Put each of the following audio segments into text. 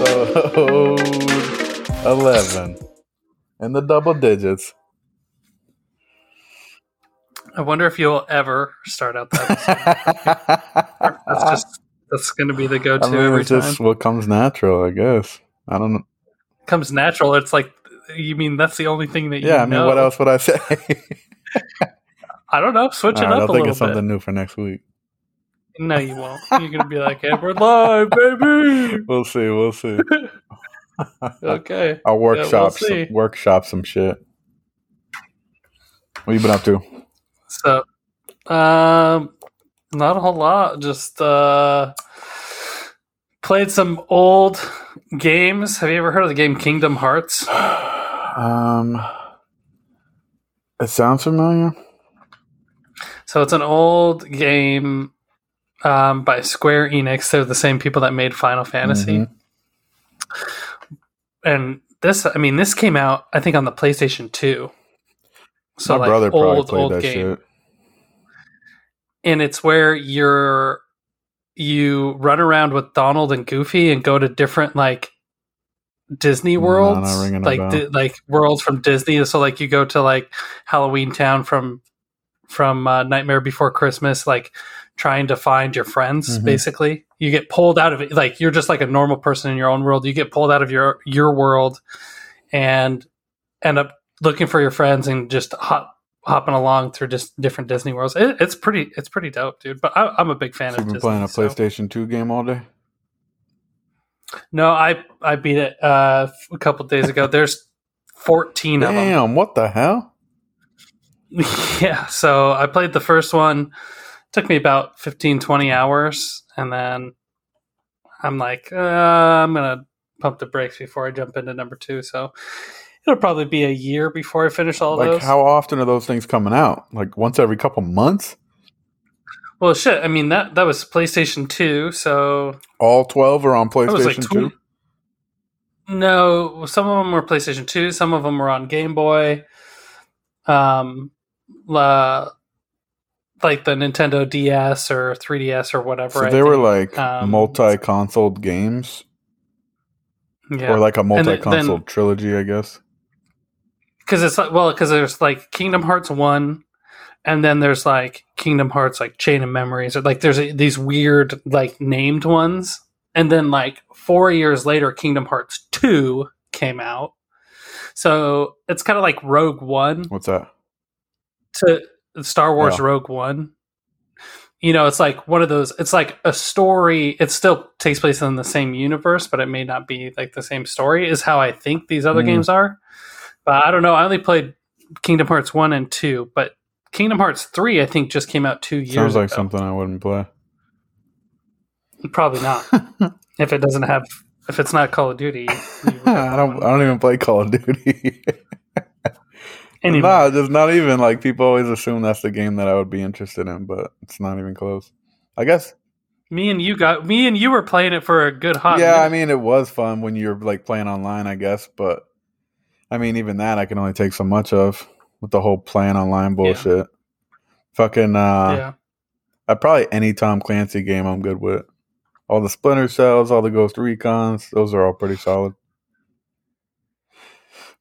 episode 11 in the double digits. I wonder if you'll ever start out that. episode. that's just that's going to be the go-to I mean, every it's just what comes natural, I guess. I don't know. Comes natural. It's like you mean that's the only thing that you Yeah, I mean, know. what else would I say? I don't know. Switch All it right, up I'll a think little of something bit. new for next week. No, you won't. You're going to be like, "Hey, we're live, baby." We'll see. We'll see. Okay. I'll workshop see. some, workshop some shit. What you been up to? So, um, not a whole lot. Just uh, played some old games. Have you ever heard of the game Kingdom Hearts? Um, it sounds familiar. So it's an old game um, by Square Enix. They're the same people that made Final Fantasy. Mhm. And this, I mean, this came out I think on the PlayStation Two. So My like brother probably old played old that game. shit. and it's where you're you run around with Donald and Goofy and go to different like Disney No, worlds, a like di- like worlds from Disney. So like you go to like Halloween Town from from uh, Nightmare Before Christmas, like trying to find your friends. Mhm. Basically, you get pulled out of it. Like you're just like a normal person in your own world. You get pulled out of your your world and end up looking for your friends and just hop hopping along through just different Disney worlds. It, it's pretty it's pretty dope, dude. But I, I'm a big fan So of you've been Disney. playing a so- PlayStation 2 game all day? No, I I beat it uh, a couple days ago. There's 14 of them. Damn, what the hell? Yeah, so I played the first one. Took me about 15 20 hours and then I'm like, uh, I'm going to pump the brakes before I jump into number 2. So it'll probably be a year before I finish all Like, those. how often are those things coming out? Like once every couple months? well, shit, I mean that that was PlayStation 2, so All 12 are on like PlayStation 2? No, some of them were PlayStation 2, some of them were on Game Boy. Um la, like the Nintendo DS or 3DS or whatever. So they were like um, multi-console games, yeah. or like a multi-console then- trilogy, I guess. because it's like well because there's like kingdom hearts 1 and then there's like kingdom hearts like chain of memories or like there's a, these weird like named ones and then like four years later kingdom hearts 2 came out so it's kind of like rogue one What's that? to star wars Yeah. rogue one you know it's like one of those it's like a story it still takes place in the same universe but it may not be like the same story is how i think these other Mm. games are but i don't know i only played kingdom hearts 1 and 2 but kingdom hearts 3 i think just came out two years Sounds like ago. something I wouldn't play. probably not if it doesn't have if it's not call of duty I don't. I don't even play Call of Duty. Anyway. Nah, just not even like people always assume that's the game that I would be interested in, but it's not even close. I guess. me and you got me and you were playing it for a good hot yeah, I mean, it was fun when you're like playing online, I guess, but I mean, even that I can only take so much of with the whole playing online bullshit. Fucking, uh, yeah I probably any Tom Clancy game I'm good with. All the Splinter Cells, all the Ghost Recons, those are all pretty solid.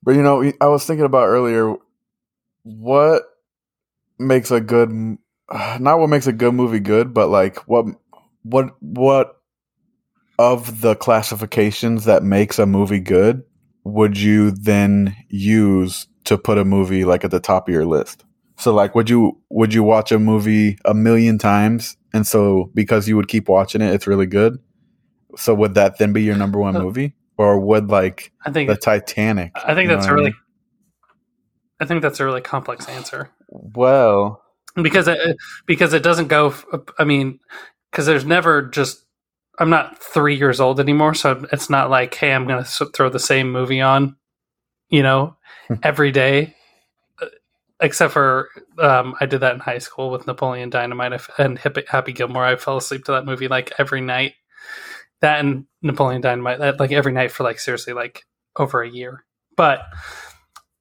But you know, I was thinking about earlier, what makes a good, not what makes a good movie good, but like what, what, what of the classifications that makes a movie good would you then use to put a movie like at the top of your list? So like would you would you watch a movie a million times and so because you would keep watching it it's really good? So would that then be your number one movie? Or would like i think the Titanic? I think that's really, mean? I think that's a really complex answer well because it because it doesn't go. I mean, because there's never just. I'm not three years old anymore, so it's not like, hey, I'm going to throw the same movie on, you know, every day. Uh, Except for um, I did that in high school with Napoleon Dynamite and Happy, Happy Gilmore. I fell asleep to that movie like every night. That and Napoleon Dynamite, that, like every night for like seriously like over a year. But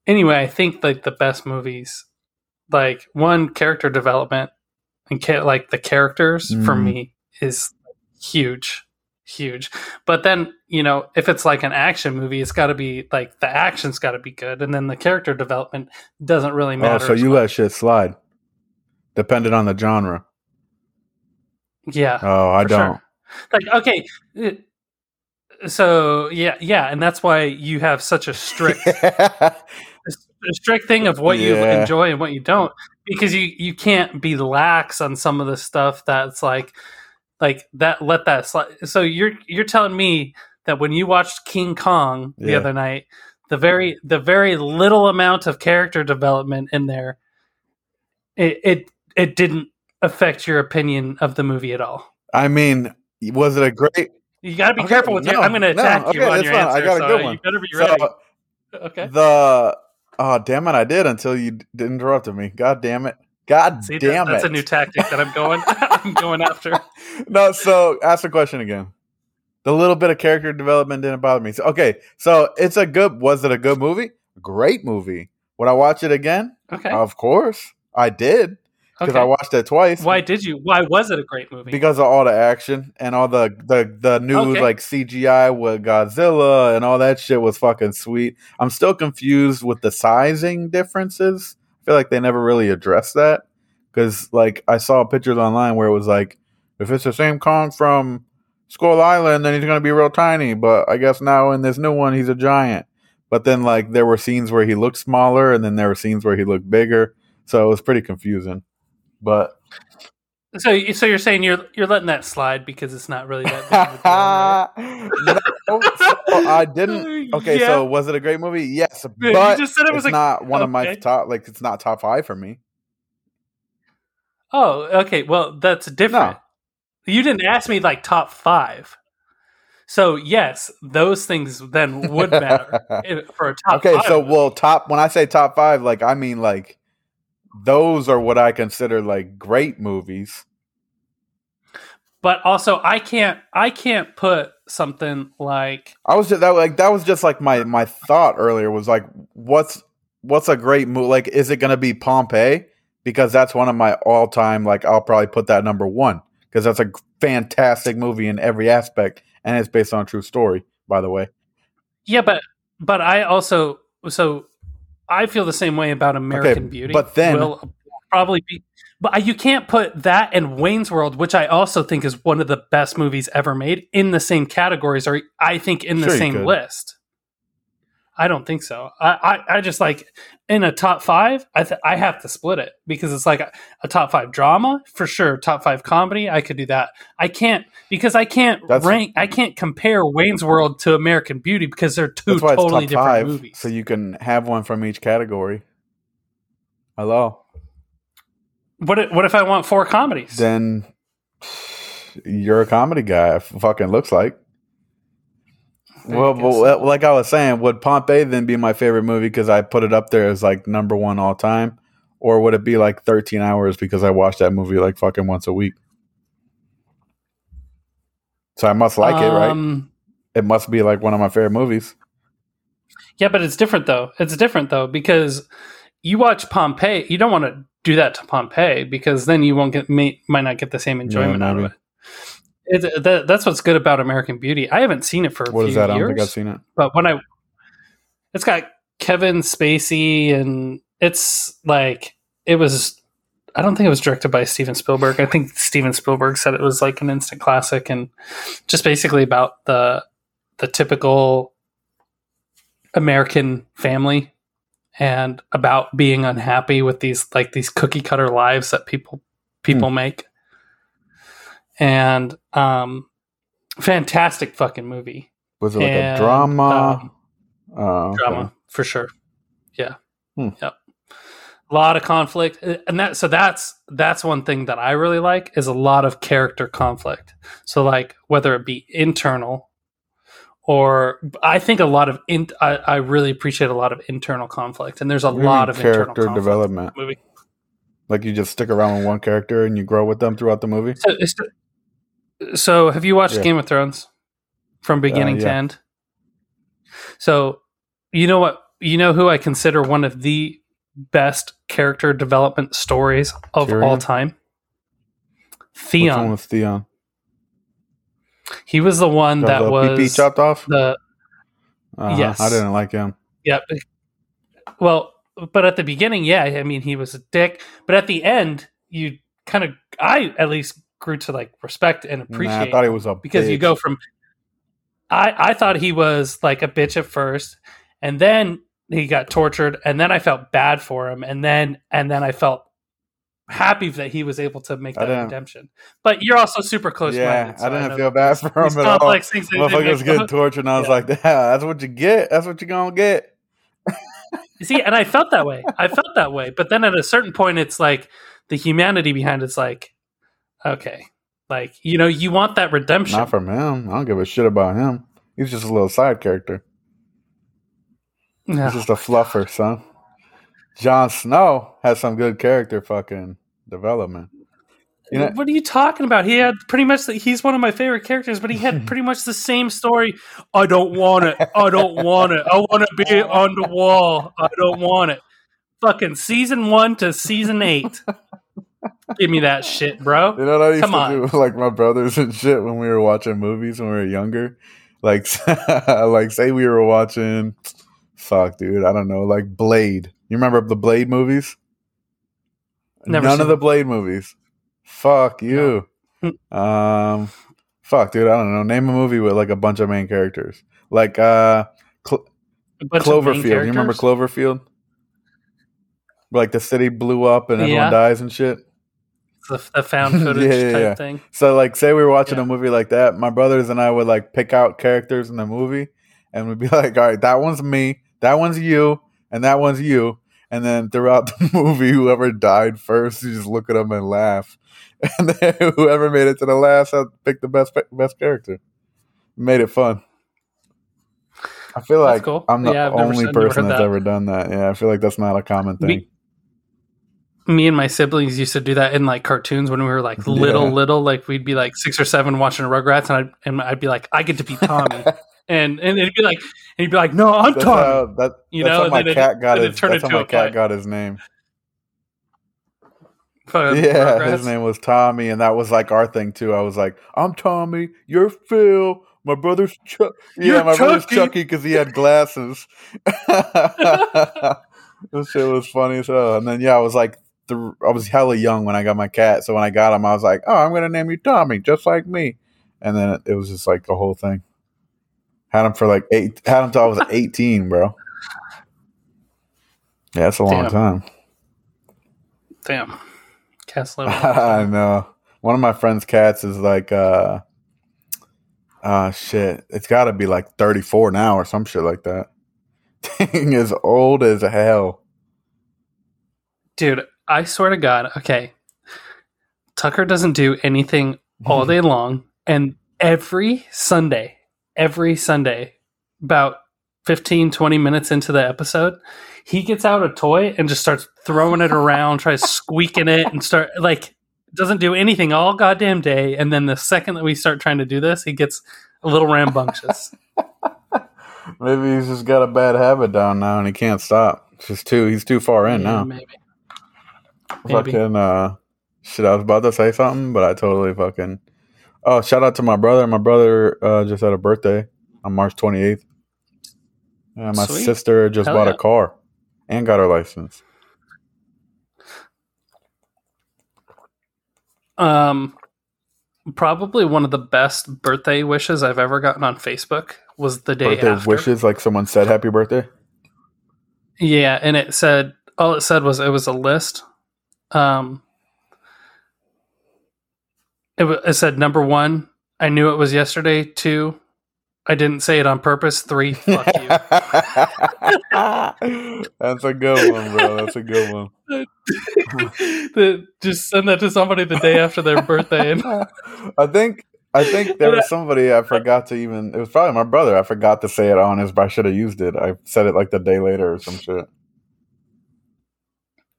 anyway, I think like the best movies, like one character development and ca- like the characters for Mhm. me is huge. huge. But then, you know, if it's like an action movie, it's got to be like the action's got to be good, and then the character development doesn't really matter. Oh, so you much. let shit slide, depending on the genre. yeah, Oh, I don't. sure. Like okay, uh, so yeah, yeah, and that's why you have such a strict a strict thing of what you enjoy and what you don't because you you can't be lax on some of the stuff that's like like that let that slide so you're you're telling me that when you watched king kong the Yeah. other night the very the very little amount of character development in there it it, it didn't affect your opinion of the movie at all I mean, was it a great? you got to be Okay, careful with your i'm going to no, attack you on your fine. I got a so good you one. better be ready So okay the oh damn it, I did until you d- interrupted me. God damn it. God See, that- damn that's a new tactic that i'm going i'm going after no, so ask the question again. The little bit of character development didn't bother me. So, okay, so it's a good. Was it a good movie? Great movie. Would I watch it again? okay Of course, I did because okay I watched it twice. Why did you? Why was it a great movie? Because of all the action and all the the the new Okay. like CGI with Godzilla and all that shit was fucking sweet. I'm still confused with the sizing differences. I feel like they never really addressed that because like I saw pictures online where it was like if it's the same Kong from Skull Island, then he's gonna be real tiny. But I guess now in this new one, he's a giant. But then like there were scenes where he looked smaller, and then there were scenes where he looked bigger. So it was pretty confusing. But so, so you're saying you're you're letting that slide because it's not really that big of a deal, no, so I didn't. Okay, Yeah. so was it a great movie? Yes, you but just said it was it's a- not one of my top. Like it's not top five for me. Oh, okay. Well, that's different. You didn't ask me like top five. So yes, those things then would matter for a top. okay, so movie. well, top. When I say top five, like I mean like those are what I consider like great movies. but also I can't I can't put something like I was just that like that was just like my my thought earlier was like what's what's a great movie like is it gonna be Pompeii because that's one of my all time like I'll probably put that number one because that's a fantastic movie in every aspect and it's based on a true story by the way yeah, but but I also so I feel the same way about American Beauty. but then- will probably be. But you can't put that and Wayne's World, which I also think is one of the best movies ever made, in the same categories, or I think in the Sure same list. I don't think so. I, I, I just like in a top five. I th- I have to split it because it's like a, a top five drama for sure. Top five comedy. I could do that. I can't because I can't That's- rank. I can't compare Wayne's World to American Beauty because they're two that's why it's totally top different five movies. so you can have one from each category hello what if, what if I want four comedies? then you're a comedy guy fucking looks like Well, well, like I was saying, would Pompeii then be my favorite movie because I put it up there as like number one all time, or would it be like 13 hours because I watch that movie like fucking once a week? So I must like it, right? Um, It must be like one of my favorite movies. Yeah, but it's different though. It's different though because you watch Pompeii. You don't want to do that to Pompeii because then you won't get may, might not get the same enjoyment out of it. It, that, that's what's good about American Beauty. I haven't seen it for a What is that? I don't think I've seen it. but when I, it's got Kevin Spacey and it's like it was. I don't think it was directed by Steven Spielberg. I think Steven Spielberg said it was like an instant classic and just basically about the the typical American family and about being unhappy with these like these cookie cutter lives that people people hmm. make. And um fantastic fucking movie. Was it like And, a drama? um, Oh, okay. drama for sure. Yeah. Hmm. Yep. A lot of conflict, Uh, and that so that's that's one thing that I really like is a lot of character conflict. So like whether it be internal or I think a lot of in, I, I really appreciate a lot of internal conflict, and there's a lot of character development. movie. Like you just stick around with one character and you grow with them throughout the movie. So, so have you watched Yeah. Game of Thrones from beginning to yeah. end? So you know what you know who I consider one of the best character development stories of Tyrion? all time? Theon. Theon? He was the one Got that the was PP chopped off. the Uh-huh. yes. I didn't like him. yeah. Well, but at the beginning, yeah, I mean, he was a dick. But at the end, you kind of, I at least grew to like respect and Nah, appreciate. I thought he was a because you go from I I thought he was like a bitch at first and then he got tortured and then I felt bad for him and then and then I felt happy that he was able to make that redemption. But you're also super close Yeah, minded. I didn't feel bad for him at all. complex things that Motherfucker was getting tortured, and I was Yeah. like, "Yeah, that's what you get. That's what you're gonna get." You see, and I felt that way. I felt that way. But then at a certain point it's like the humanity behind it's like okay. Like, you know, you want that redemption. Not from him. I don't give a shit about him. He's just a little side character. No. He's just a fluffer, son. Jon Snow has some good character fucking development. You know, what are you talking about? He had pretty much. The, he's one of my favorite characters, but he had pretty much the same story. I don't want it. I don't want it. I want to be on the wall. I don't want it. Fucking season one to season eight. Give me that shit, bro. You know what I used Come to on. do with like my brothers and shit when we were watching movies when we were younger? Like like say we were watching fuck dude, I don't know, like Blade. You remember the Blade movies? Never None of the Blade movies. Fuck you. um fuck dude, I don't know. Name a movie with like a bunch of main characters. Like uh Cl- A bunch of main Cloverfield. You remember. Cloverfield? Like the city blew up and everyone Yeah. dies and shit. The, the found footage Yeah, yeah, type yeah. thing. So like say we were watching Yeah. a movie like that, my brothers and I would like pick out characters in the movie and we'd be like, All right, that one's me, that one's you, and that one's you. And then throughout the movie, whoever died first, you just look at them and laugh. And then whoever made it to the last had picked the best best character. Made it fun. I feel That's like cool. I'm the Yeah, only never person heard that's that. ever done that. Yeah, I feel like that's not a common thing. Me- me and my siblings used to do that in like cartoons when we were like little, Yeah. little. Like we'd be like six or seven watching Rugrats, and I'd and I'd be like, I get to be Tommy, and and it'd be like, and he'd be like, No, I'm That's Tommy. how, that, You that's know, how my then it- cat got it his. That's how my cat fight. got his name. Yeah, Rugrats. his name was Tommy, and that was like our thing too. I was like, "I'm Tommy, you're Phil, my brother's Chuck." Yeah, my brother's Chucky. Chucky because he had glasses. this shit was funny as hell. And then yeah, I was like, I was hella young when I got my cat, so when I got him, I was like, "Oh, I'm gonna name you Tommy, just like me." And then it was just like the whole thing. Had him for like eight. Had him till I was 18, bro. Yeah, that's a long Damn. time. Damn. Cast live. I know. One of my friend's cats is like, uh, uh, shit. It's got to be like 34 now or some shit like that. Thing is old as hell. Dude, I swear to God, okay. Tucker doesn't do anything all day long. And every Sunday, every Sunday, about 15, 20 minutes into the episode, he gets out a toy and just starts throwing it around, tries squeaking it, and start like doesn't do anything all goddamn day. And then the second that we start trying to do this, he gets a little rambunctious. Maybe he's just got a bad habit down now and he can't stop. It's just too, he's too far in Yeah, now. maybe. Maybe. Fucking, uh, shit, I was about to say something, but I totally fucking. Oh, shout out to my brother. My brother uh, just had a birthday on March 28th. Yeah, my Sweet. sister just Hell bought yeah. a car and got her license. Um, probably one of the best birthday wishes I've ever gotten on Facebook was the day birthday after. wishes, like someone said happy birthday. Yeah, and it said all it said was it was a list. Um, it, wa- it said number one, I knew it was yesterday. Two, I didn't say it on purpose. Three, fuck you. That's a good one, bro. That's a good one. The- just send that to somebody the day after their birthday. And I think I think there was somebody I forgot to even. It was probably my brother. I forgot to say it on his, but I should have used it. I said it like the day later or some shit.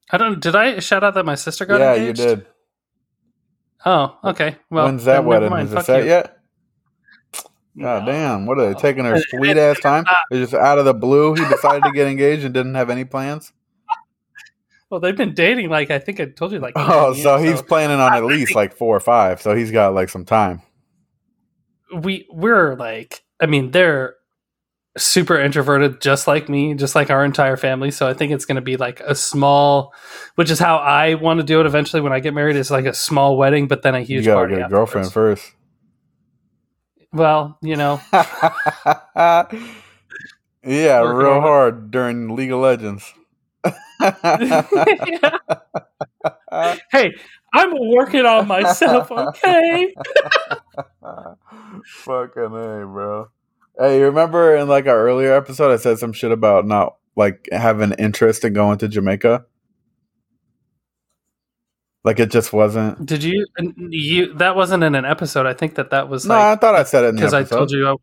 I don't. Did I shout out that my sister got yeah, engaged? you did. Oh, okay. Well, When's that wedding? mind. Is it set you. yet? God damn! What are they taking her sweet ass time? uh, They just out of the blue. He decided to get engaged and didn't have any plans. Well, they've been dating like I think I told you like. Oh, nine so years, he's planning on at least like four or five. So he's got like some time. we we're like I mean they're super introverted just like me, just like our entire family. So I think it's going to be like a small, which is how I want to do it eventually when I get married. Is like a small wedding, but then a huge You gotta party. get a girlfriend first. Well, you know, yeah, real hard during League of Legends. hey, I'm working on myself. Okay. Fucking A, bro. Hey, you remember in like our earlier episode, I said some shit about not like having interest in going to Jamaica? Like it just wasn't. Did you? You that wasn't in an episode. I think that that was No, like I thought I said it because I told you. I,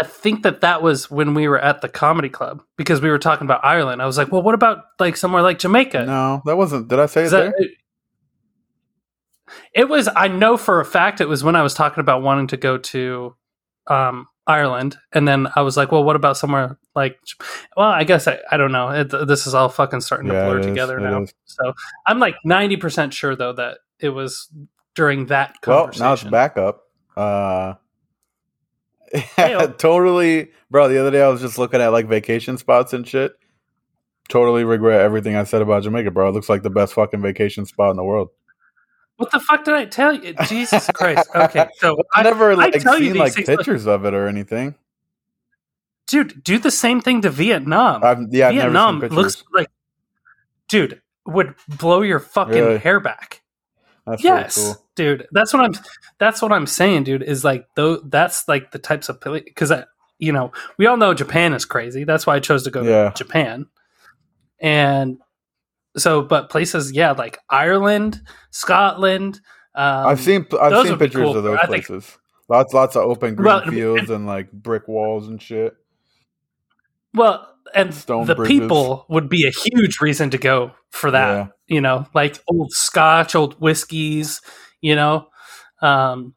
I think that that was when we were at the comedy club because we were talking about Ireland. I was like, well, what about like somewhere like Jamaica? No, that wasn't. Did I say it that- there? it was. I know for a fact it was when I was talking about wanting to go to um, Ireland, and then I was like, well, what about somewhere like? Well, I guess I, I don't know. It, this is all fucking starting to blur is. together now. is. So I'm like ninety percent sure though that it was during that Well, conversation. now it's backup. Uh, Hey-o. totally, bro. The other day I was just looking at like vacation spots and shit. Totally regret everything I said about Jamaica, bro. It looks like the best fucking vacation spot in the world. What the fuck did I tell you? Jesus Christ. Okay, so I I, never I like tell you seen these like things, like- pictures of it or anything. dude, do the same thing to Vietnam. I've yeah, I've Vietnam looks like, dude, would blow your fucking Really? hair back. That's really yes, cool. dude. That's what I'm. That's what I'm saying, dude. Is like though. That's like the types of because you know we all know Japan is crazy. That's why I chose to go Yeah. to Japan. And so, but places, yeah, like Ireland, Scotland. Um, I've seen I've seen pictures cool. of those I think- places. Lots lots of open green Well, fields and like brick walls and shit. Well, and Stone the bridges. people would be a huge reason to go for that. Yeah. You know, like old scotch, old whiskeys, you know. Um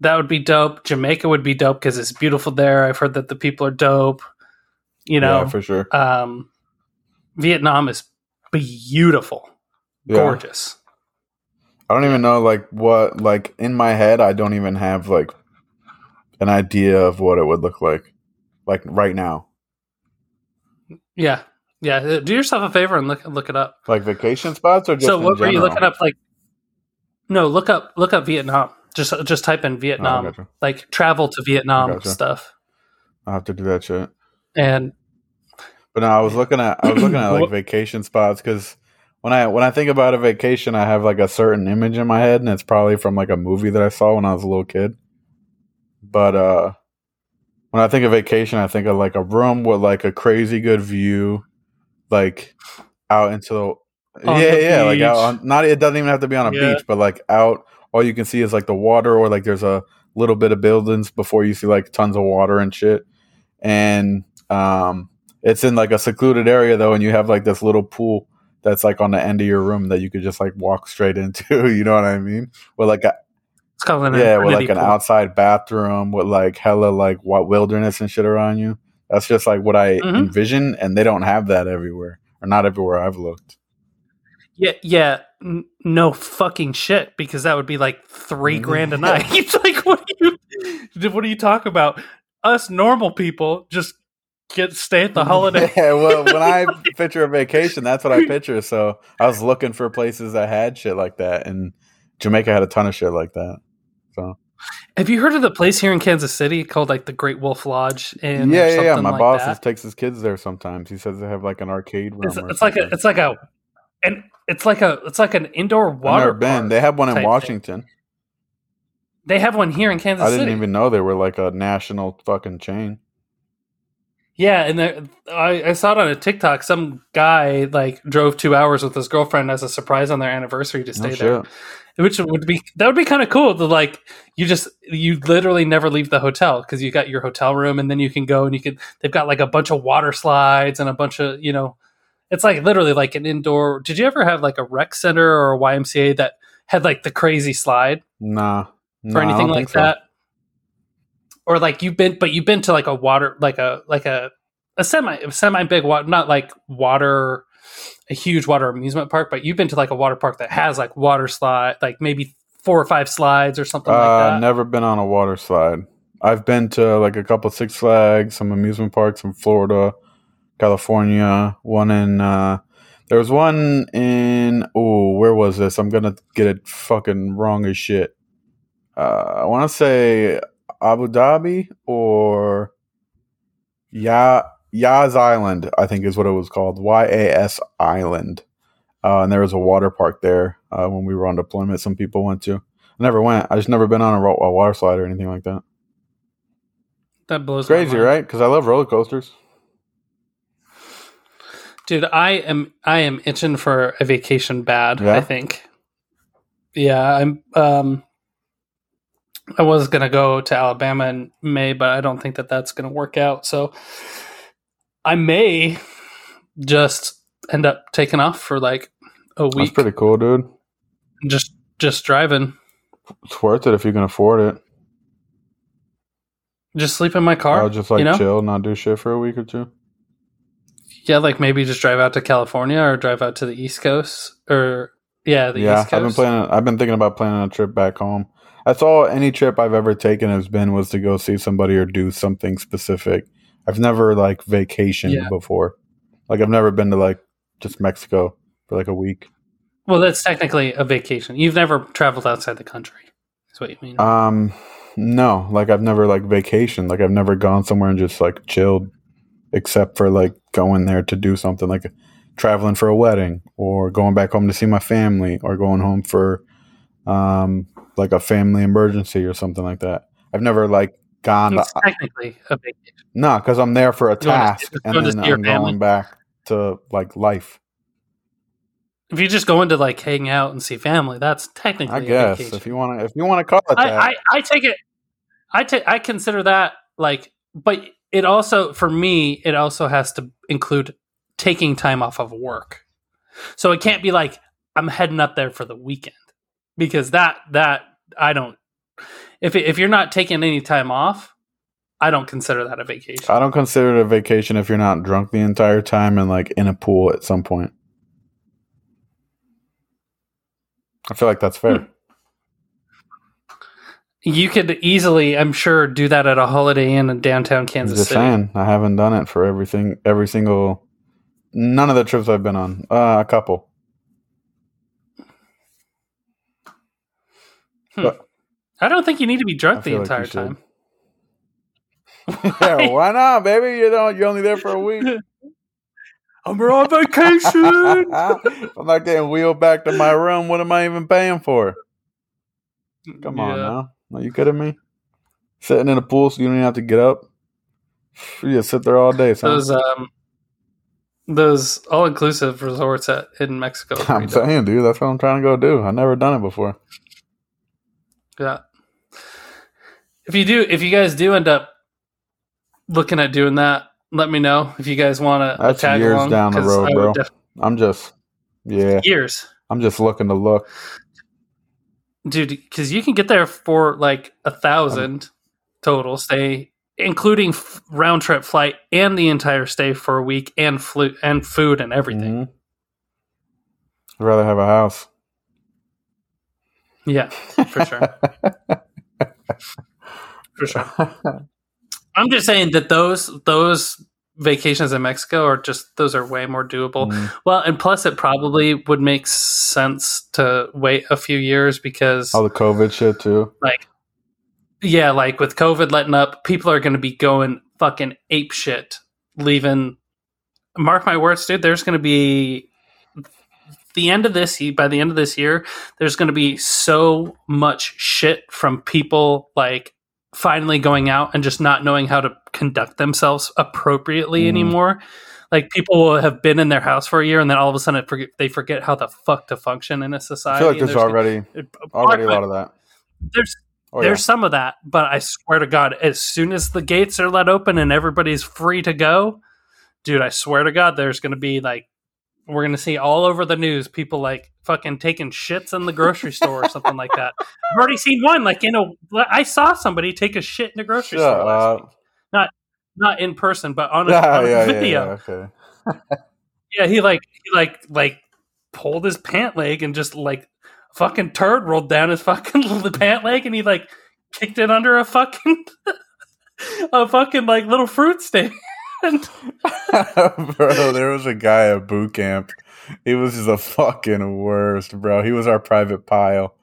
that would be dope. Jamaica would be dope because it's beautiful there. I've heard that the people are dope. You know, yeah, for sure. um Vietnam is beautiful, Yeah. gorgeous. I don't even know like what like in my head I don't even have like an idea of what it would look like like right now. Yeah. Yeah. Uh, Do yourself a favor and look look it up. Like vacation spots or just so what were you looking up like no, look up look up Vietnam. Just just type in Oh, Vietnam. gotcha. like travel to Vietnam Gotcha. stuff. I'll have to do that shit. And But no, I was looking at I was looking at like vacation spots because when I when I think about a vacation, I have like a certain image in my head, and it's probably from like a movie that I saw when I was a little kid. But uh when I think of vacation, I think of like a room with like a crazy good view, like out into the On yeah the yeah like out on not it doesn't even have to be on a Yeah. beach, but like out all you can see is like the water or like there's a little bit of buildings before you see like tons of water and shit. And um it's in like a secluded area though, and you have like this little pool that's like on the end of your room that you could just like walk straight into. You know what I mean? With like a it's called an yeah, with like an pool. outside bathroom with like hella like what wilderness and shit around you. That's just like what I Mhm. envision, and they don't have that everywhere, or not everywhere I've looked. Yeah, yeah, n- no fucking shit, because that would be like three grand a night. It's like, what do you, what do you talk about? Us normal people just get stay at the holiday. Yeah, well, when I picture a vacation, that's what I picture. So I was looking for places that had shit like that, and Jamaica had a ton of shit like that. So Have you heard of the place here in Kansas City called like the Great Wolf Lodge? And yeah, yeah, yeah. My like boss is, takes his kids there sometimes. He says they have like an arcade room. It's, it's like a, it's like a, and it's like a, it's like an indoor water. never been. park They have one in type thing. Washington. They have one here in Kansas I didn't City. even know they were like a national fucking chain. Yeah, and there, I, I saw it on a TikTok. Some guy like drove two hours with his girlfriend as a surprise on their anniversary to stay there, shit. which would be that would be kind of cool. To like you just you literally never leave the hotel because you got your hotel room, and then you can go and you can. They've got like a bunch of water slides and a bunch of you know, it's like literally like an indoor. Did you ever have like a rec center or a YMCA that had like the crazy slide? Nah, or Nah, anything like so. that or like you've been but you've been to like a water like a like a a semi a semi big water not like water a huge water amusement park but you've been to like a water park that has like water slide like maybe four or five slides or something Uh, like that? I've never been on a water slide. I've been to like a couple Six Flags, some amusement parks in Florida, California. One in uh, there was one in oh, where was this? I'm gonna get it fucking wrong as shit. Uh, I want to say Abu Dhabi or Ya Yas Island. I think is what it was called. Y A S Island. Uh, and there was a water park there uh, when we were on deployment. Some people went to. I never went. I just never been on a, ro- a water slide or anything like that. that blows Crazy, right? Because I love roller coasters. dude i am i am itching for a vacation bad Yeah? i think yeah i'm um i was gonna go to alabama in may but i don't think that that's gonna work out so i may just end up taking off for like a week. That's pretty cool, dude. just just driving It's worth it if you can afford it. just sleep in my car I'll just like you know chill, not do shit for a week or two. yeah like maybe just drive out to california or drive out to the east coast or yeah the yeah, east coast I've been planning. I've been thinking about planning a trip back home. That's all. Any trip I've ever taken has been was to go see somebody or do something specific. I've never like vacationed Yeah. before. Like I've never been to like just Mexico for like a week. well that's technically a vacation you've never traveled outside the country is what you mean Um, no, like I've never like vacationed. Like I've never gone somewhere and just like chilled, except for like going there to do something like traveling for a wedding or going back home to see my family or going home for um like a family emergency or something like that. I've never like gone. it's technically a vacation No, because I'm there for a Going to- task and then I'm family? going back to like life. if you just go into like hang out and see family that's technically I a guess vacation. if you want to, if you want to call it that, I, I, I take it I take I consider that like but it also for me it also has to include taking time off of work. So it can't be like I'm heading up there for the weekend because that that I don't if if you're not taking any time off, I don't consider that a vacation. I don't consider it a vacation if you're not drunk the entire time and like in a pool at some point. I feel like that's fair. Hmm. You could easily, I'm sure, do that at a Holiday Inn in downtown I'm Kansas just City. saying, I haven't done it for everything, every single, none of the trips I've been on. Uh, a couple. I don't think you need to be I drunk the feel like entire time. yeah, why not, baby? You don't. You're only there for a week. I'm on vacation. I'm not getting wheeled back to my room. What am I even paying for? Come on now. Are you kidding me? Sitting in a pool so you don't even have to get up. You just sit there all day. Son. Those um, those all inclusive resorts at in Mexico. I'm pretty dope. saying, dude, that's what I'm trying to go do. I've never done it before. Yeah. If you do, if you guys do end up looking at doing that, let me know if you guys want to That's tag years along. down the road, bro. def- I'm just, yeah, years, I'm just looking to look. dude. Because you can get there for like a thousand total stay, including f- round trip flight and the entire stay for a week and flu and food and everything. Mhm. I'd rather have a house. Yeah, for sure, for sure. I'm just saying that those those vacations in Mexico are just those are way more doable. Mm. Well, and plus it probably would make sense to wait a few years because All the COVID shit too. like yeah, like with COVID letting up, people are going to be going fucking ape shit leaving mark my words, dude, there's going to be the end of this by the end of this year, there's going to be so much shit from people like finally going out and just not knowing how to conduct themselves appropriately Mhm. anymore. Like people will have been in their house for a year and then all of a sudden forget, they forget how the fuck to function in a society. I feel like there's there's- already it- already a lot of that. There's Oh, there's some of that, but I swear to God, as soon as the gates are let open and everybody's free to go, dude, I swear to God, there's going to be like, we're going to see all over the news people like fucking taking shits in the grocery store or something like that. I've already seen one, like, in a I saw somebody take a shit in a grocery Shut store last up. week. Not in person, but on a, Yeah, on a yeah, video. yeah, okay. Yeah, he like he like like pulled his pant leg and just like fucking turd rolled down his fucking pant leg, and he like kicked it under a fucking a fucking like little fruit stand. bro, there was a guy at boot camp. He was just the fucking worst, bro. He was our private Pyle.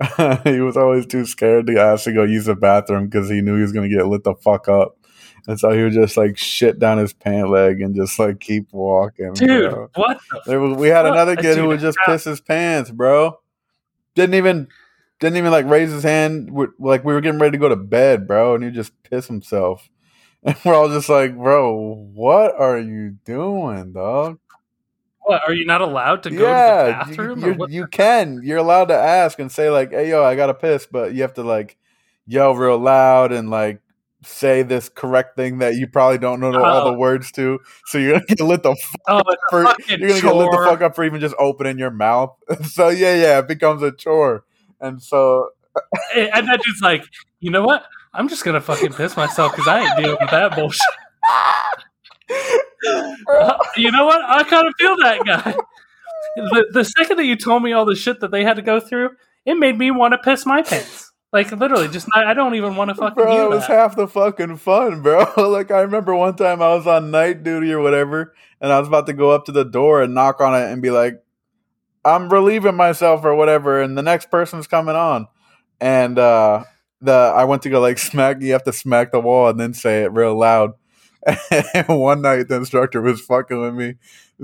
he was always too scared to ask to go use the bathroom because he knew he was gonna get lit the fuck up. And so he would just like shit down his pant leg and just like keep walking. Dude, bro. what? The There was we had another kid who would just piss his pants, bro. Didn't even didn't even like raise his hand. we like we were getting ready to go to bed, bro, and he just piss himself. And we're all just like, bro, what are you doing, dog? What? Are you not allowed to go to the bathroom? you, you can. You're allowed to ask and say like, "Hey, yo, I gotta piss," but you have to like yell real loud and like say this correct thing that you probably don't know all Oh. the words to. So you're gonna get lit the fuck oh, a for you're gonna get lit the fuck up for even just opening your mouth. so yeah, yeah, it becomes a chore. And so and that dude's like, you know what? I'm just gonna fucking piss myself because I ain't dealing with that bullshit. you know what? I kind of feel that guy. The, the second that you told me all the shit that they had to go through, it made me want to piss my pants. Like literally, just I, I don't even want to fucking bro, hear it was that. half the fucking fun, bro. like I remember one time I was on night duty or whatever, and I was about to go up to the door and knock on it and be like, "I'm relieving myself" or whatever, and the next person's coming on, and uh the I went to go like smack. You have to smack the wall and then say it real loud. And one night the instructor was fucking with me,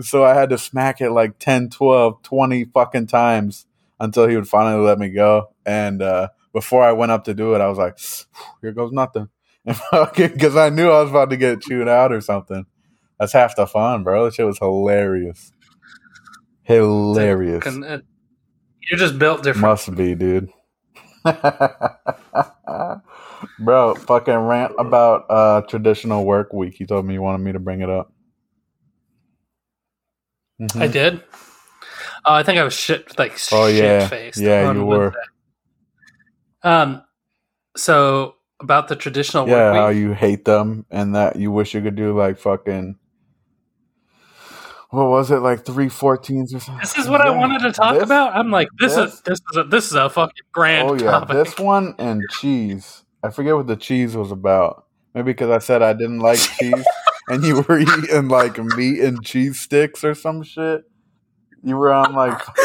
so I had to smack it like 10, 12, 20 fucking times until he would finally let me go. And uh before I went up to do it, I was like, "Here goes nothing," because I knew I was about to get chewed out or something. That's half the fun, bro. That shit was hilarious. Hilarious. Uh, You're just built different. Must be, dude. bro, fucking rant about uh traditional work week. He told me you wanted me to bring it up. Mhm. I did. Oh, I think I was shit like Oh, yeah. shit faced. Yeah, you were. Um. So about the traditional yeah, work how week. you hate them and that you wish you could do like fucking what was it like three fourteens or something? This is what I wanted to talk This- about. I'm like, this, this- is this is a, this is a fucking grand Oh yeah, topic. this one and cheese. I forget what the cheese was about. Maybe because I said I didn't like cheese, and you were eating like meat and cheese sticks or some shit. You were on like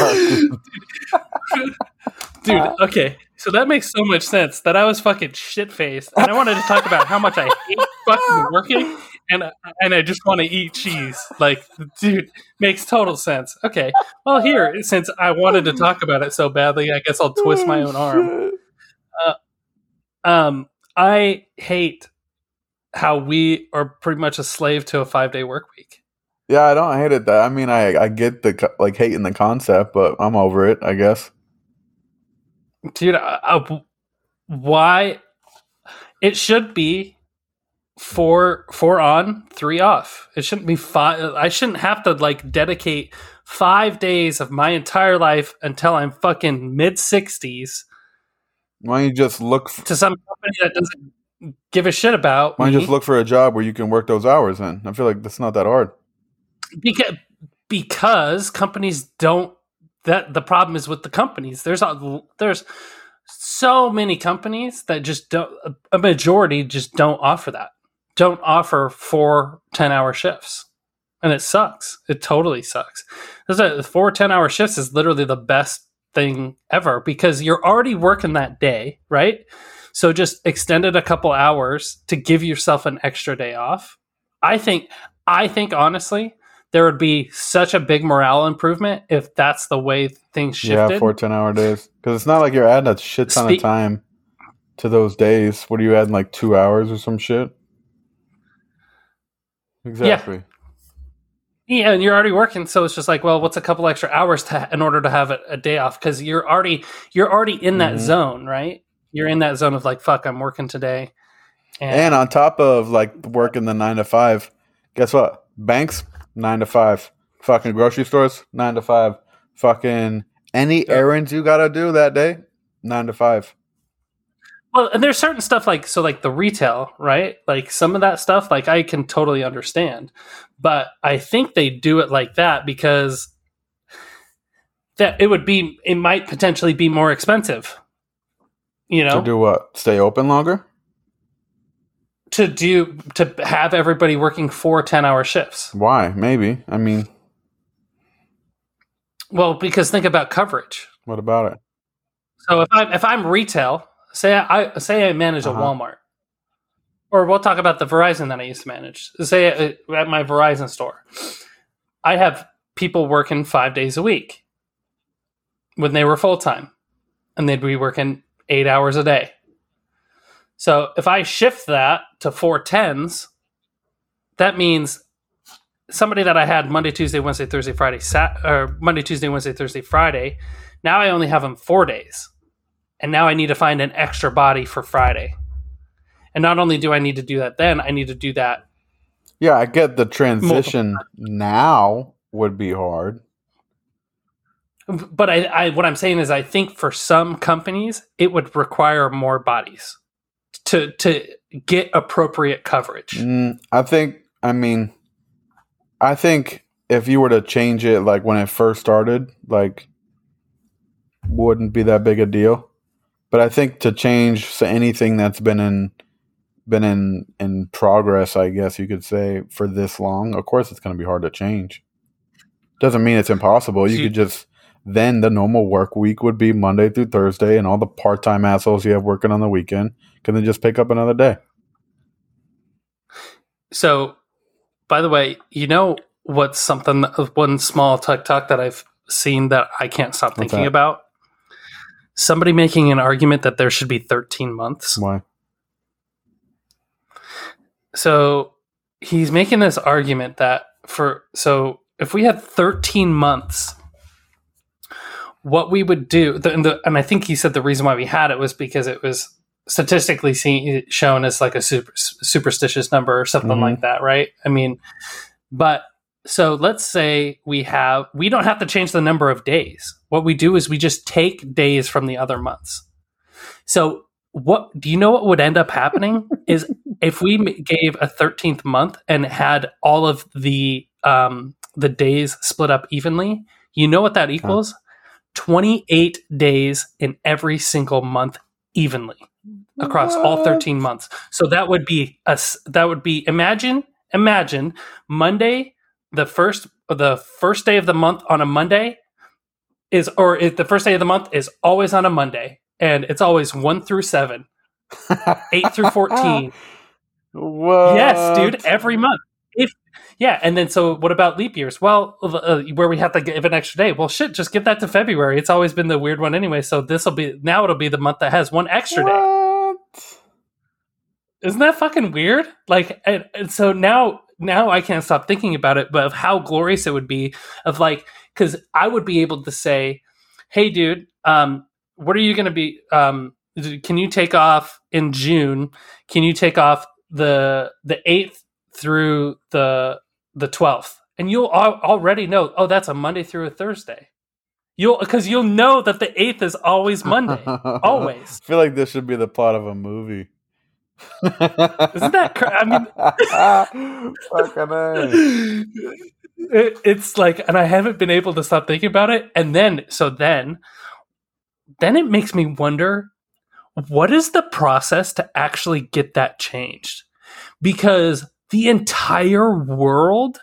Dude, uh, okay. So that makes so much sense that I was fucking shit faced and I wanted to talk about how much I hate fucking working and and I just want to eat cheese. Like, dude, makes total sense. Okay. Well, here, since I wanted to talk about it so badly, I guess I'll twist my own arm. Oh, shit. Uh, Um, I hate how we are pretty much a slave to a five day work week. Yeah, I don't hate it. That I mean, I I get the like hating the concept, but I'm over it. I guess. dude I, I- why it should be four four on three off it shouldn't be five i shouldn't have to like dedicate five days of my entire life until i'm fucking mid 60s Why don't you just look? For, to some company that doesn't give a shit about why don't you just look for a job where you can work those hours in? I feel like that's not that hard. because because companies don't that the problem is with the companies there's a, there's so many companies that just don't a majority just don't offer that don't offer four 10 hour shifts and it sucks it totally sucks There's a four 10 hour shifts is literally the best thing ever because you're already working that day right so just extend it a couple hours to give yourself an extra day off i think i think honestly there would be such a big morale improvement if that's the way things shifted. Yeah, four 10 hour days. Because it's not like you're adding a shit ton Speak- of time to those days. What are you adding, like two hours or some shit? Exactly. Yeah, and you're already working, so it's just like, well, what's a couple extra hours to in order to have a, a day off? Because you're already you're already in that Mhm. zone, right? You're in that zone of like, fuck, I'm working today, And on top of like working the nine to five, guess what? Banks, nine to five. Fucking grocery stores, nine to five. Fucking any errands you gotta do that day, nine to five. Well, and there's certain stuff like so like the retail, right? Like some of that stuff like I can totally understand. But I think they do it like that because that it would be it might potentially be more expensive. You know, To do what? Stay open longer? to do to have everybody working four 10 hour shifts. Why? Maybe. I mean, Well, because think about coverage. what about it? So if I'm if I'm retail, say I say I manage Uh-huh. a Walmart, or we'll talk about the Verizon that I used to manage. Say uh, at my Verizon store, I have people working five days a week when they were full time, and they'd be working eight hours a day. So if I shift that to four tens, that means somebody that I had Monday, Tuesday, Wednesday, Thursday, Friday, Sat or Monday, Tuesday, Wednesday, Thursday, Friday. Now I only have them four days, and now I need to find an extra body for Friday. And not only do I need to do that, then I need to do that. Yeah, I get the transition now would be hard. But I, I, what I'm saying is, I think for some companies, it would require more bodies to to get appropriate coverage. Mm, I think, I mean, I think if you were to change it like when it first started, like, wouldn't be that big a deal. But I think to change anything that's been in been in in progress, I guess you could say for this long, of course it's going to be hard to change. Doesn't mean it's impossible. You could just then the normal work week would be Monday through Thursday, and all the part time assholes you have working on the weekend can then just pick up another day. So, by the way, you know what's something one small TikTok that I've seen that I can't stop What's thinking that? about? Somebody making an argument that there should be 13 months. Why? So he's making this argument that for so if we had 13 months, what we would do, the, and, the, and I think he said the reason why we had it was because it was statistically seen, shown as like a super, superstitious number or something Mhm. like that, right? I mean, but so let's say we have we don't have to change the number of days. What we do is we just take days from the other months. So what do you know what would end up happening is if we gave a 13th month and had all of the um, the days split up evenly, you know what that equals? 28 days in every single month evenly across all 13 months. So that would be a that would be imagine imagine Monday the first the first day of the month on a Monday is or the first day of the month is always on a Monday and it's always 1 through 7, 8 through 14. What? Yes, dude, every month. If yeah, and then so what about leap years? Well, uh, where we have to give an extra day. Well, shit, just give that to February. It's always been the weird one anyway. So this will be now it'll be the month that has one extra day. Isn't that fucking weird? Like, and, and so now, now I can't stop thinking about it, but of how glorious it would be of like, because I would be able to say, "Hey, dude, um, what are you going to be? Um, can you take off in June? Can you take off the the eighth through the the twelfth?" And you'll al- already know, oh, that's a Monday through a Thursday. You'll because you'll know that the eighth is always Monday, always. I feel like this should be the plot of a movie. Isn't that? Cr- I mean, Fucking A. it, it's like and i haven't been able to stop thinking about it and then so then then it makes me wonder what is the process to actually get that changed because the entire world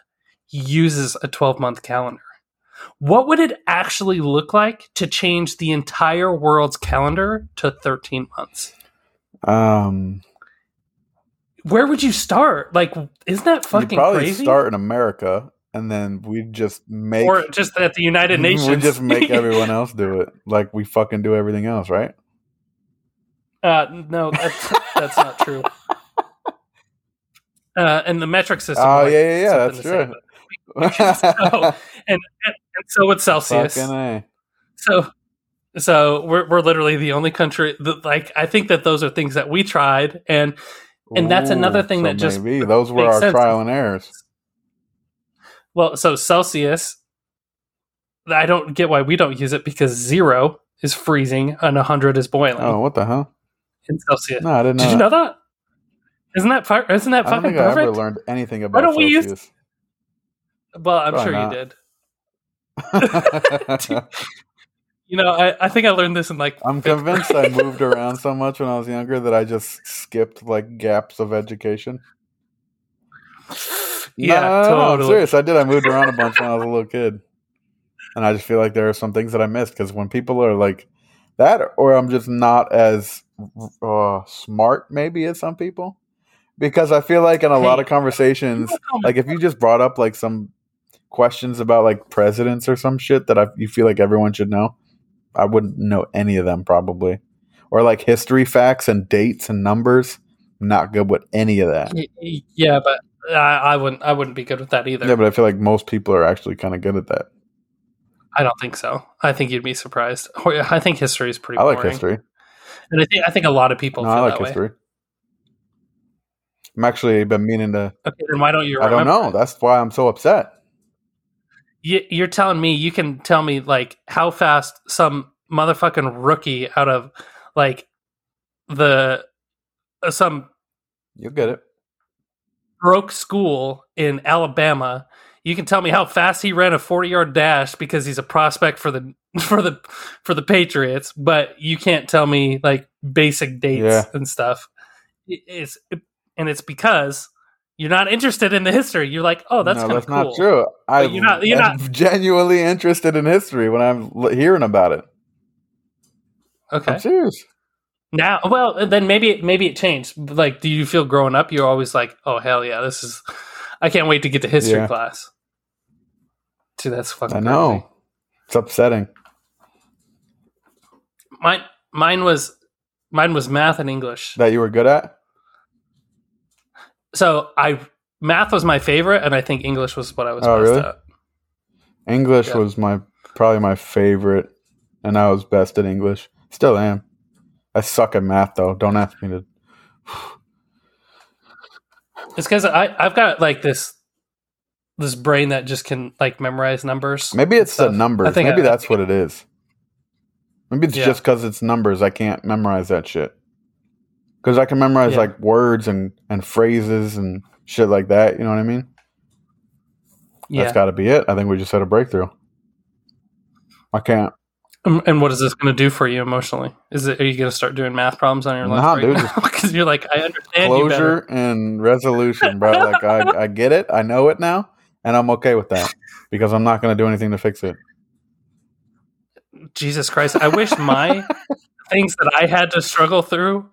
uses a 12 month calendar what would it actually look like to change the entire world's calendar to 13 months Um, where would you start like isn't that fucking probably crazy start in America, and then we just make or just at the united nations we just make everyone else do it, like we fucking do everything else, right? Uh, no, that's, that's not true. Uh, and the metric system. Oh like, yeah, yeah, yeah. That's true. but- and, and, and so with Celsius. So, so we're we're literally the only country that like I think that those are things that we tried, and And that's another thing that just maybe those were our sense. trial and errors. well, so Celsius. I don't get why we don't use it because zero is freezing and hundred is boiling Oh, what the hell? in Celsius. No, I didn't know. Did you that. know that? Isn't that fi- isn't that I fucking think I ever learned anything about don't we use- Celsius. well, I'm Probably sure not. you did. You know, I, I think I learned this in like. I'm convinced I moved around so much when I was younger that I just skipped like gaps of education. yeah, No, no, no, I'm totally. serious. I did. I moved around a bunch when I was a little kid, and I just feel like there are some things that I missed because when people are like that, or I'm just not as uh, smart, maybe as some people, because I feel like in a lot of conversations, People call me- like if you just brought up like some questions about like presidents or some shit that I, you feel like everyone should know, I wouldn't know any of them probably, or like history facts and dates and numbers. Not good with any of that. Yeah, but I, I wouldn't. I wouldn't be good with that either. Yeah, but I feel like most people are actually kind of good at that. I don't think so. I think you'd be surprised. Oh, I think history is pretty. I like boring. history. and I think I think a lot of people No, I like that way. history. I'm actually been meaning to. Okay, then why don't you? I don't know. That's why I'm so upset. You, you're telling me you can tell me like how fast some motherfucking rookie out of like the uh, some You'll get it. broke school in Alabama. You can tell me how fast he ran a 40 yard dash because he's a prospect for the for the for the Patriots, but you can't tell me like basic dates Yeah. and stuff. It- It's and it's because you're not interested in the history. You're like, oh, that's no, kind that's cool. not true. I, you're not- you're I'm genuinely interested in history when I'm l- hearing about it. Okay. I'm serious. Now, well, uh, then maybe maybe it changed. Like, do you feel growing up you're always like, oh hell yeah, this is I can't wait to get to history Yeah. class. Dude, that's fucking I know. crazy. It's upsetting. Mine mine was mine was math and English. That you were good at? So I math was my favorite, and I think English was what I was Oh, best really? at. English Yeah. was my probably my favorite, and I was best at English. Still am. I suck at math though. Don't ask me to. It's because I I've got like this this brain that just can like memorize numbers. Maybe it's the numbers. I think Maybe I- that's what it is. Maybe it's Yeah. just because it's numbers. I can't memorize that shit. Because I can memorize Yeah. like words and and phrases and shit like that. You know what I mean? Yeah. That's got to be it. I think we just had a breakthrough. I can't. Um, And what is this going to do for you emotionally? Is it are you going to start doing math problems on your lunch Nah, break dude, Because you're like, I understand you. Closure and resolution, bro. like I, I get it. I know it now, and I'm okay with that because I'm not going to do anything to fix it. Jesus Christ! I wish my things that I had to struggle through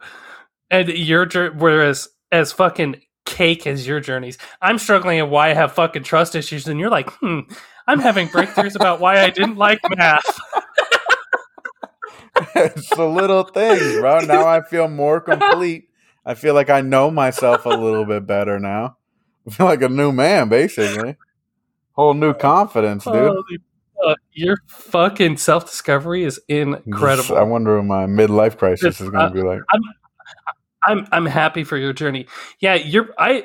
and your were as fucking cake as your journeys. I'm struggling at why I have fucking trust issues, and you're like, hmm, I'm having breakthroughs about why I didn't like math. it's the little things, bro. Now I feel more complete. I feel like I know myself a little bit better now. I feel like a new man, basically. Whole new confidence, dude. Fuck, your fucking self discovery is incredible. I wonder what my midlife crisis is going uh, to be like. I'm I'm I'm happy for your journey. Yeah, you're I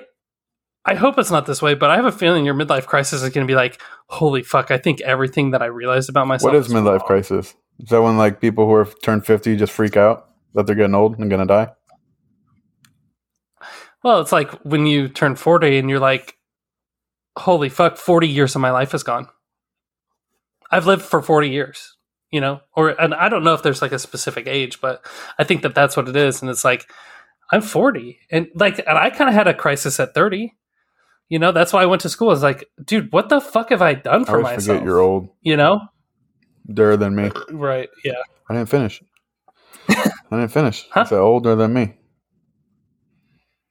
I hope it's not this way, but I have a feeling your midlife crisis is going to be like, holy fuck! I think everything that I realized about myself. What is midlife wrong. crisis? Is that when like people who are turned fifty just freak out that they're getting old and gonna die? Well, it's like when you turn forty and you're like, holy fuck! Forty years of my life is gone. I've lived for forty years, you know, or and I don't know if there's like a specific age, but I think that that's what it is, and it's like I'm forty, and like, and I kind of had a crisis at thirty. You know, that's why I went to school. I was like, dude, what the fuck have I done I for always myself? forget you're old, You know, older than me. right? Yeah. I didn't finish. I didn't finish. Huh? I said older than me.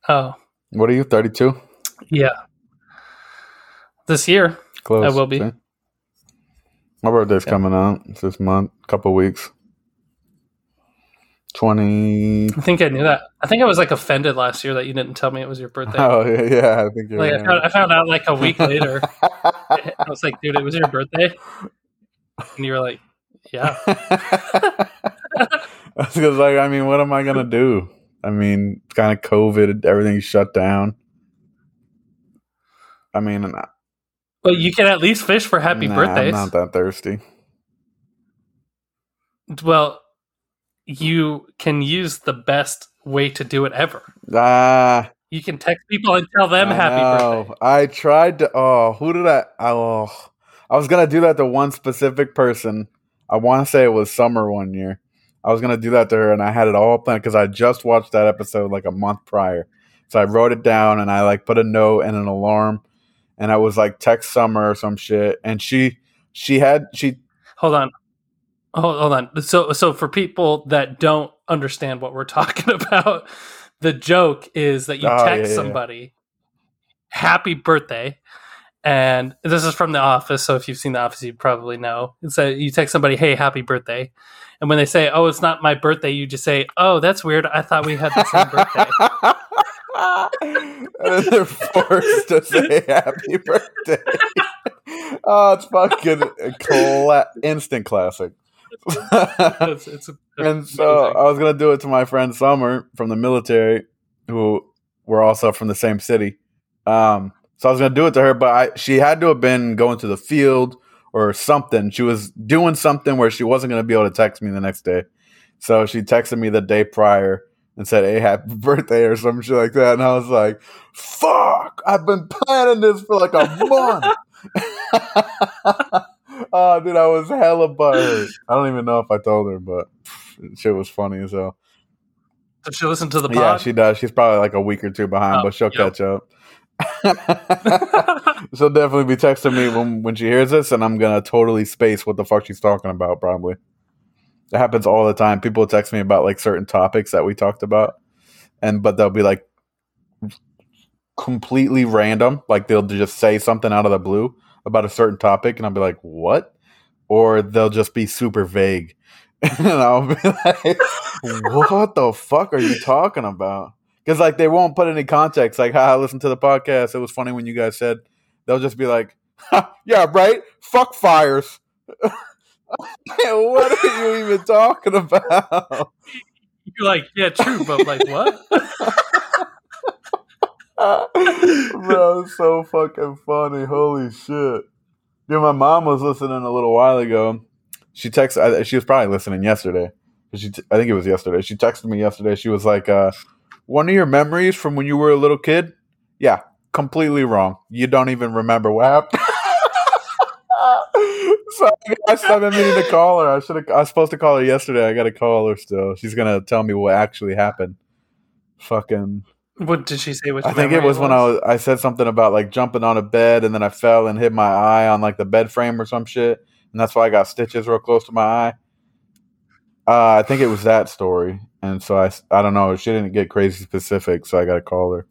Oh, What are you? Thirty two. yeah. This year, Close. I will be. See? My birthday's Yeah. coming out. It's this month, couple weeks. Twenty. I think I knew that. I think I was like offended last year that you didn't tell me it was your birthday. Oh yeah, yeah. I think you're. like I found, I found out like a week later. I was like, dude, it was your birthday, and you were like, yeah. Because like, I mean, what am I gonna do? I mean, it's kind of COVID. Everything's shut down. I mean, But you can at least fish for happy nah, birthdays. I'm not that thirsty. Well, you can use the best way to do it ever. Ah, You can text people and tell them I happy know. birthday. I tried to. Oh, who did I? Oh, I was gonna do that to one specific person. I want to say it was summer one year. I was gonna do that to her, and I had it all planned because I just watched that episode like a month prior. So I wrote it down, and I like put a note and an alarm, and I was like text Summer or some shit, and she she had she hold on, hold, hold on. So so for people that don't understand what we're talking about, the joke is that you Oh, text yeah, yeah. somebody happy birthday and this is from the office so if you've seen the office you probably know it's that you text somebody hey happy birthday and when they say oh it's not my birthday you just say oh that's weird i thought we had the same birthday they're forced to say happy birthday. oh, it's fucking cla- instant classic. It's, it's, and so amazing. I was gonna do it to my friend Summer from the military, who were also from the same city. Um, so I was gonna do it to her, but I, she had to have been going to the field or something. She was doing something where she wasn't gonna be able to text me the next day. So she texted me the day prior and said, "Hey, happy birthday" or some shit like that, and I was like, "Fuck! I've been planning this for like a month." oh, dude, I was hella butthurt. I don't even know if I told her, but shit was funny as hell. Does she listen to the Yeah, she does. She's probably like a week or two behind, Oh, but she'll yep. catch up. she'll definitely be texting me when, when she hears this, and I'm gonna totally space what the fuck she's talking about. Probably. It happens all the time. People text me about like certain topics that we talked about, and but they'll be like completely random. Like they'll just say something out of the blue about a certain topic, and I'll be like, "What?" Or they'll just be super vague, and I'll be like, "What the fuck are you talking about?" Because like they won't put any context. Like, "Hi, I listened to the podcast. It was funny when you guys said." They'll just be like, "Yeah, right. Fuck fires." what are you even talking about? You're like, yeah, true, but like, what? Bro, so fucking funny. Holy shit. Dude, my mom was listening a little while ago. She texted, she was probably listening yesterday. She, t- I think it was yesterday. She texted me yesterday. She was like, uh, one of your memories from when you were a little kid? Yeah, completely wrong. You don't even remember what happened. so I, I've been meaning to call her. I should have. I was supposed to call her yesterday. I got to call her still. She's gonna tell me what actually happened. Fucking. What did she say? Which I think it memory was when I was. I said something about like jumping on a bed and then I fell and hit my eye on like the bed frame or some shit, and that's why I got stitches real close to my eye. Uh, I think it was that story, and so I. I don't know. She didn't get crazy specific, so I got to call her.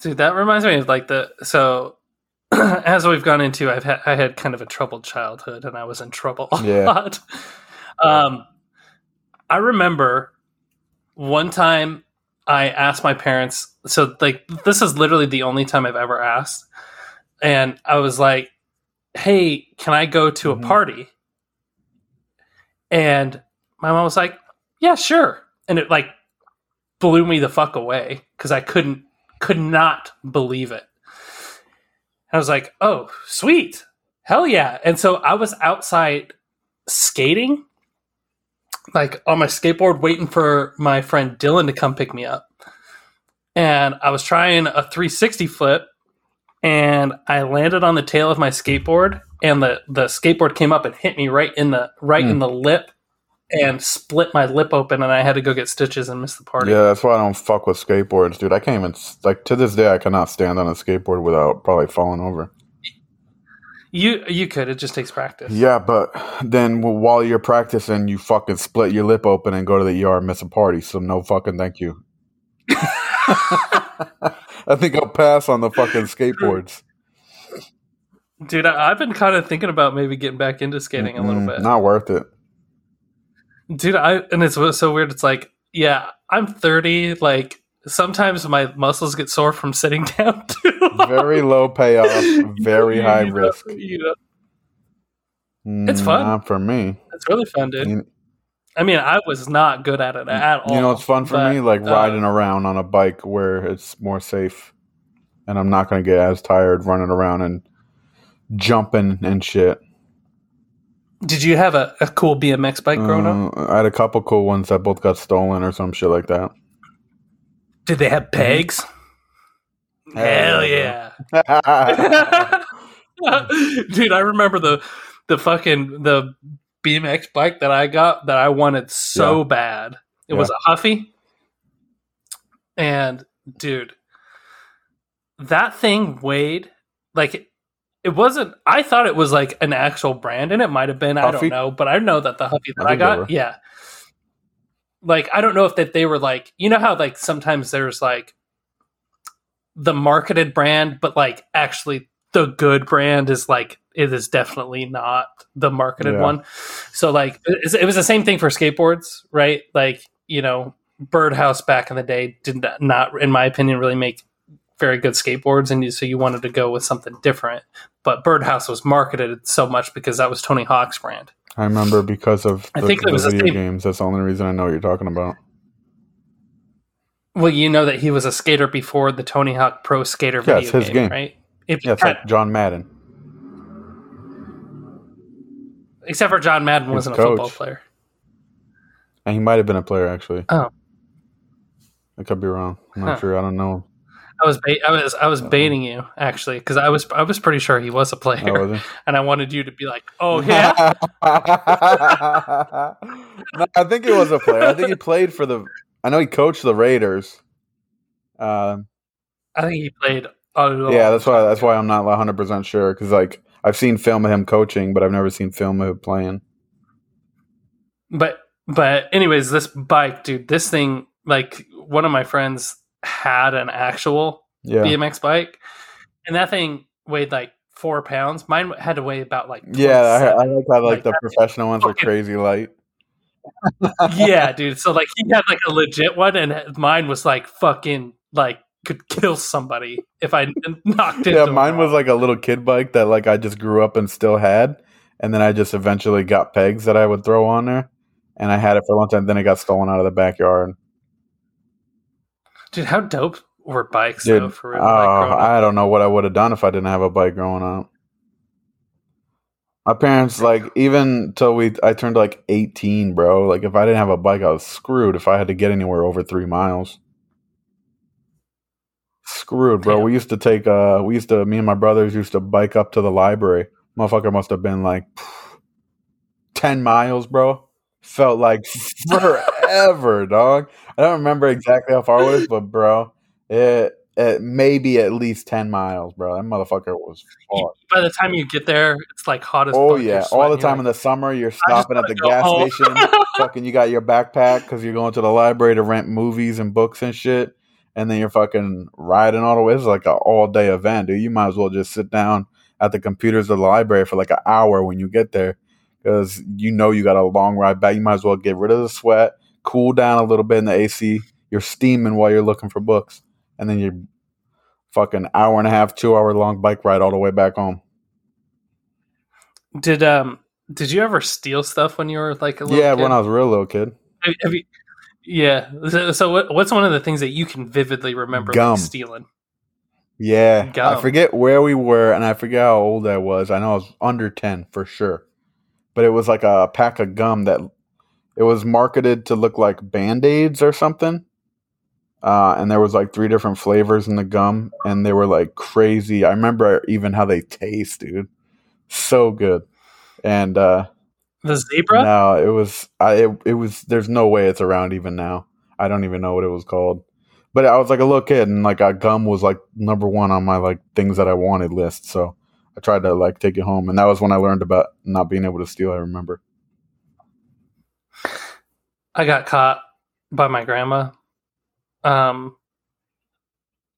Dude, that reminds me of like the so as we've gone into, I've had I had kind of a troubled childhood, and I was in trouble a Yeah. lot. Um, I remember one time I asked my parents. So like this is literally the only time I've ever asked, and I was like, "Hey, can I go to a mm-hmm. party?" And my mom was like, "Yeah, sure," and it like blew me the fuck away because I couldn't could not believe it. I was like, "Oh, sweet, hell yeah!" And so I was outside skating, like on my skateboard, waiting for my friend Dylan to come pick me up. And I was trying a 360 flip, and I landed on the tail of my skateboard, and the the skateboard came up and hit me right in the right in Hmm. the lip, and split my lip open, and I had to go get stitches and miss the party. Yeah, that's why I don't fuck with skateboards, dude. I can't even like to this day. I cannot stand on a skateboard without probably falling over. You you could. It just takes practice. Yeah, but then while you're practicing, you fucking split your lip open and go to the ER and miss a party. So no fucking thank you. I think I'll pass on the fucking skateboards. Dude, I, I've been kind of thinking about maybe getting back into skating a little bit. Not worth it. Dude, I and it's so weird. It's like, yeah, I'm 30. Like sometimes my muscles get sore from sitting down too. long. Very low payoff, very You- high you know- risk. you know, It's fun. Not for me. it's really fun, dude. You, I mean, I was not good at it at all. you know, it's fun for but, me, like uh, riding around on a bike where it's more safe, and I'm not going to get as tired running around and jumping and shit. Did you have a, a cool BMX bike growing up? Uh, I had a couple cool ones that both got stolen or some shit like that. Did they have mm-hmm. pegs? Hell Hell yeah, yeah. Dude, I remember the the fucking the BMX bike that I got that I wanted so Yeah. bad. It was a Huffy. And dude, that thing weighed like it wasn't I thought it was like an actual brand and it might have been, I don't know, but I know that the Huffy that I I, got, yeah. Like I don't know if that they were like you know how like sometimes there's like the marketed brand, but like actually the good brand is like it is definitely not the marketed Yeah. one. So like it was the same thing for skateboards, right? Like you know, Birdhouse back in the day did not- not, in my opinion, really make very good skateboards, and you, so you wanted to go with something different. But Birdhouse was marketed so much because that was Tony Hawk's brand. I remember because of I the, think it the was video games. That's the only reason I know what you're talking about. Well, you know that he was a skater before the Tony Hawk Pro Skater Yeah, video his game, game. right? If Yeah, it's like John Madden. except for John Madden was wasn't a football player. And he might have been a player actually. Oh. I could be wrong. I'm not Huh. sure. I don't know. I was bait- I was I was baiting you actually because I was I was pretty sure he was a player, Oh, was and I wanted you to be like, "Oh yeah, no, I think he was a player. I think he played for the. I know he coached the Raiders. Um, I think he played." Yeah, that's why. That's why I'm not 100 percent sure because like I've seen film of him coaching, but I've never seen film of him playing. But but anyways, this bike, dude, this thing, like one of my friends had an actual Yeah, BMX bike, and that thing weighed like four pounds. Mine had to weigh about like yeah. I, I like how like Like, the professional ones are crazy light. yeah, dude. So like he had like a legit one, and mine was like fucking like could kill somebody if I knocked it. Yeah, mine was like a little kid bike that like I just grew up and still had, and then I just eventually got pegs that I would throw on there, and I had it for a long time. Then it got stolen out of the backyard. Dude. How dope were bikes Dude, though? For real, like. I don't know what I would have done if I didn't have a bike growing up. My parents like even till we I turned like eighteen, bro. Like if I didn't have a bike, I was screwed. If I had to get anywhere over three miles, screwed, bro. Damn. We used to take uh, we used to me and my brothers used to bike up to the library. Motherfucker must have been like ten miles, bro. Felt like forever, dog. I don't remember exactly how far it was, but bro, it, it may be at least ten miles, bro. That motherfucker was far. By the time you get there, it's like hot as Oh. Yeah, all the time in the summer, you're stopping at the gas home. station. fucking, you got your backpack because you're going to the library to rent movies and books and shit, and then you're fucking riding all the way. It's like an all day event, dude. You might as well just sit down at the computers of the library for like an hour when you get there, because you know you got a long ride back. You might as well get rid of the sweat, cool down a little bit in the AC. You're steaming while you're looking for books, and then you're fucking hour and a half, two hour long bike ride all the way back home. Did um did you ever steal stuff when you were like a little Yeah, kid? when I was a real little kid. Have- have you- yeah. So, so what, what's one of the things that you can vividly remember Gum. like, stealing? Yeah, I forget where we were, and I forget how old I was. I know I was under ten for sure, but it was like a pack of gum that it was marketed to look like band aids or something. Uh, and there was like three different flavors in the gum, and they were like crazy. I remember even how they taste, dude. So good. And uh, The zebra? no, it was I. It, it was. There's no way it's around even now. I don't even know what it was called. But I was like a little kid, and like a gum was like number one on my like things that I wanted list. So I tried to like take it home, and that was when I learned about not being able to steal. I remember. I got caught by my grandma. Um,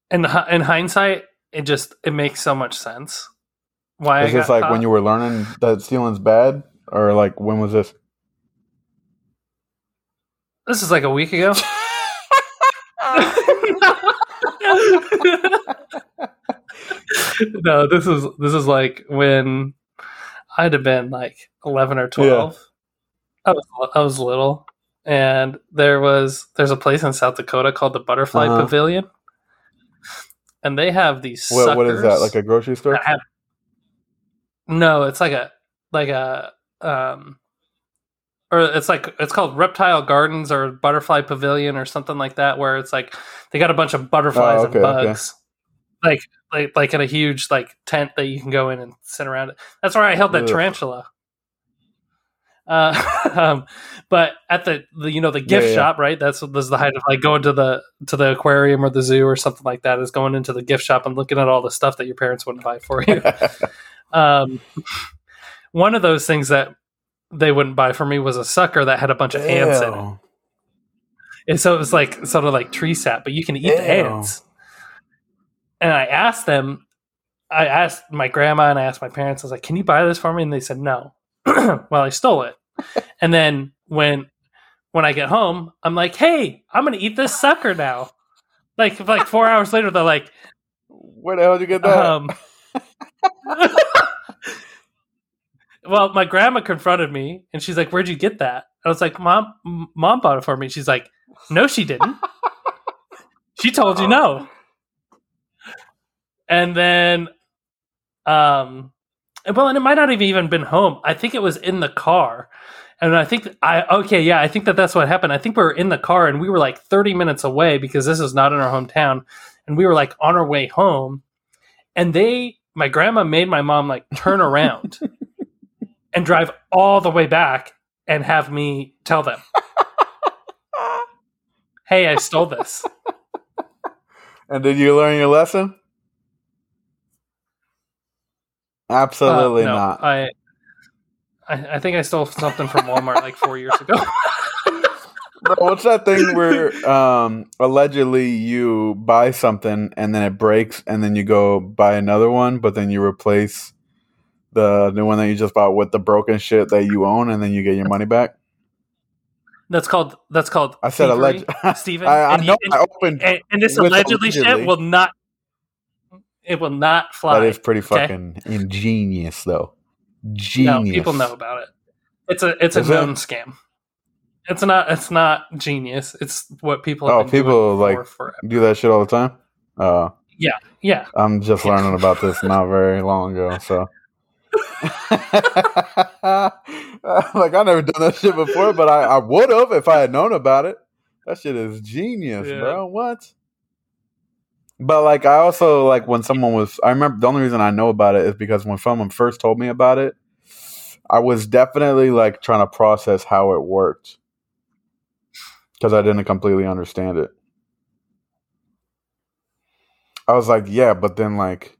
in in hindsight, it just it makes so much sense. Why Is I this like caught. when you were learning that stealing's bad, or like when was this? This is like a week ago. no, this is this is like when I'd have been like eleven or twelve. I was I was little, and there was there's a place in South Dakota called the Butterfly Uh-huh. Pavilion, and they have these. What, what is that? Like a grocery store? have- no, it's like a like a um, or it's like it's called Reptile Gardens or Butterfly Pavilion or something like that, where it's like they got a bunch of butterflies Oh, okay, and okay. bugs, like like like in a huge like tent that you can go in and sit around. it. That's where I held that tarantula Uh, um, but at the, the you know the gift Yeah, yeah. shop, right? That's that's the height of like going to the to the aquarium or the zoo or something like that. Is going into the gift shop and looking at all the stuff that your parents wouldn't buy for you. um, one of those things that they wouldn't buy for me was a sucker that had a bunch of ants in it. And so it was like sort of like tree sap, but you can eat the ants. And I asked them, I asked my grandma and I asked my parents, I was like, can you buy this for me? And they said no. well, I stole it. and then when when I get home, I'm like, hey, I'm gonna eat this sucker now. Like like four hours later, they're like, Where the hell did you get that? um Well, my grandma confronted me and she's like, Where'd you get that? I was like, Mom m- mom bought it for me. She's like, No, she didn't. she told you no. And then um well, and it might not have even been home. I think it was in the car. And I think I okay, yeah, I think that that's what happened. I think we were in the car and we were like 30 minutes away because this is not in our hometown and we were like on our way home and they my grandma made my mom like turn around and drive all the way back and have me tell them hey i stole this and did you learn your lesson? Absolutely Uh, no, not. I, I i think i stole something from walmart like four years ago Bro, what's that thing where um, allegedly you buy something and then it breaks and then you go buy another one, but then you replace the new one that you just bought with the broken shit that you own and then you get your money back? that's called that's called I said alleged. Steven. I, I And know you- I opened. and, and this allegedly, allegedly. shit will not it will not fly That is pretty okay? fucking ingenious, though. Genius. no people know about it it's a it's a Is it? scam it's not it's not genius it's what people Oh, people, like-. Do that shit all the time. Uh, yeah yeah. I'm just learning about this not very long ago, so. like I never done that shit before, but I, I would have if I had known about it. That shit is genius, Yeah. bro. What? But like I also like when someone was I remember the only reason I know about it is because when someone first told me about it, I was definitely like trying to process how it worked. Because I didn't completely understand it. I was like, yeah, but then like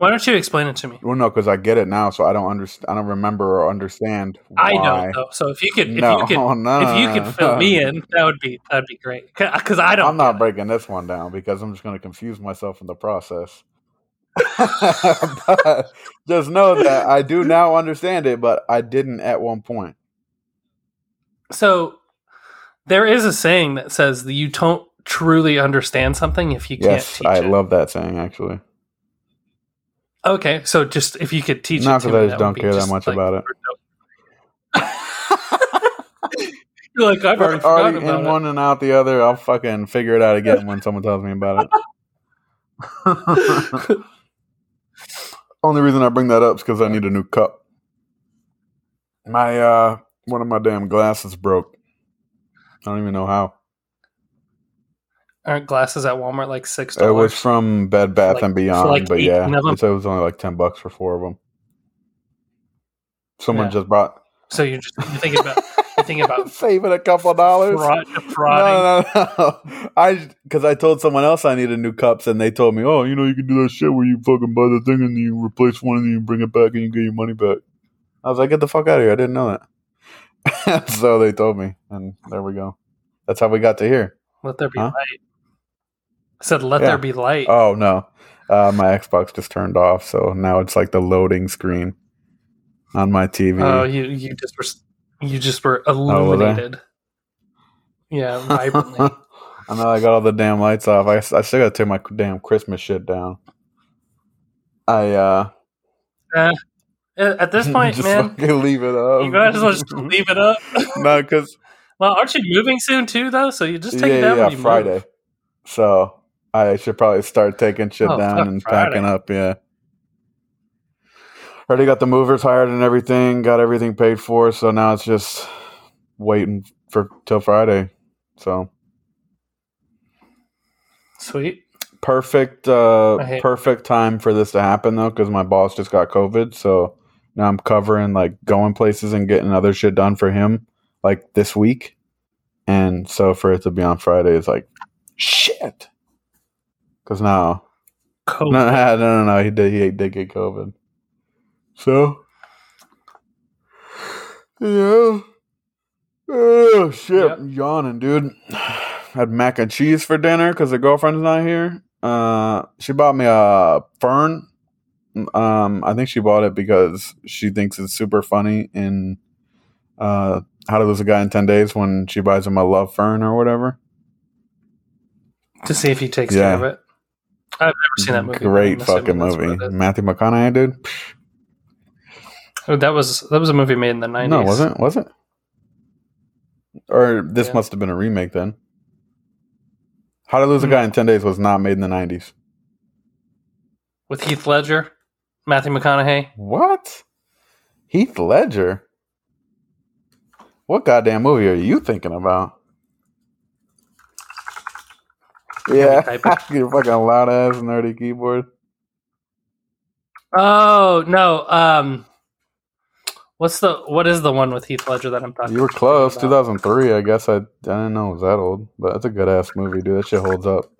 why don't you explain it to me well, no, because I get it now, so I don't understand. I don't remember or understand. Why. I don't know. So if you could, if no, you could, no, if you could fill me in, that would be that'd be great. Because I don't. I'm not get it. breaking this one down because I'm just going to confuse myself in the process. but just know that I do now understand it, but I didn't at one point. So there is a saying that says that you don't truly understand something if you can't Yes, teach I it. love that saying actually. Okay, so just if you could teach me. Not it to because I me, don't care that much like- about it. You're like I've already Already in it. one and out the other. I'll fucking figure it out again when someone tells me about it. Only reason I bring that up is because I need a new cup. My uh, one of my damn glasses broke. I don't even know how. Aren't glasses at Walmart like six It was from Bed Bath like- and Beyond, like but yeah, 18 of 'em? it was only like ten bucks for four of them. Someone Yeah. just bought. So you're just you're thinking about you're thinking about saving a couple dollars. fraud. No, no, no. I because I told someone else I needed new cups, and they told me, "Oh, you know, you can do that shit where you fucking buy the thing and you replace one and you bring it back and you get your money back." I was like, "Get the fuck out of here! I didn't know that." so they told me, and there we go. That's how we got to here. Let there be Huh? light. I said, "Let Yeah. there be light." Oh no, uh, my Xbox just turned off, so now it's like the loading screen on my TV. Oh, you you just were you just were Oh, illuminated. yeah, vibrantly. I know I got all the damn lights off. I, I still gotta take my damn Christmas shit down. I uh Uh, at this point, just man, fucking leave it up. you might as well just leave it up. no, because well, aren't you moving soon too, though? So you just take yeah, it down yeah, when you Friday. move. So I should probably start taking shit Oh, down and Friday. packing up. Yeah. Already got the movers hired and everything. Got everything paid for. So now it's just waiting for till Friday. So Sweet. perfect, uh, perfect time for this to happen though, because my boss just got COVID. So Now I'm covering like going places and getting other shit done for him like this week. And so for it to be on Friday is like shit. Cause now COVID. no, no, no, no, he did he did get COVID. So yeah. Oh shit, Yep. I'm yawning, dude. Had mac and cheese for dinner because the girlfriend's not here. Uh, she bought me a fern. Um, I think she bought it because she thinks it's super funny in uh, How to Lose a Guy in Ten Days when she buys him a love fern or whatever. to see if he takes Yeah. care of it. I've never seen that movie. Great fucking movie. Matthew McConaughey, dude. Oh, that was that was a movie made in the nineties. No, wasn't was it? Or this Yeah. must have been a remake then. How to Lose a Hmm. Guy in Ten Days was not made in the nineties. with Heath Ledger, Matthew McConaughey. What? Heath Ledger? What goddamn movie are you thinking about? Yeah, your fucking loud ass nerdy keyboard. Oh no, um, what's the what is the one with Heath Ledger that I'm talking? You were close. about? 2003. I guess I, I didn't know it was that old, but it's a good ass movie, dude. That shit holds up.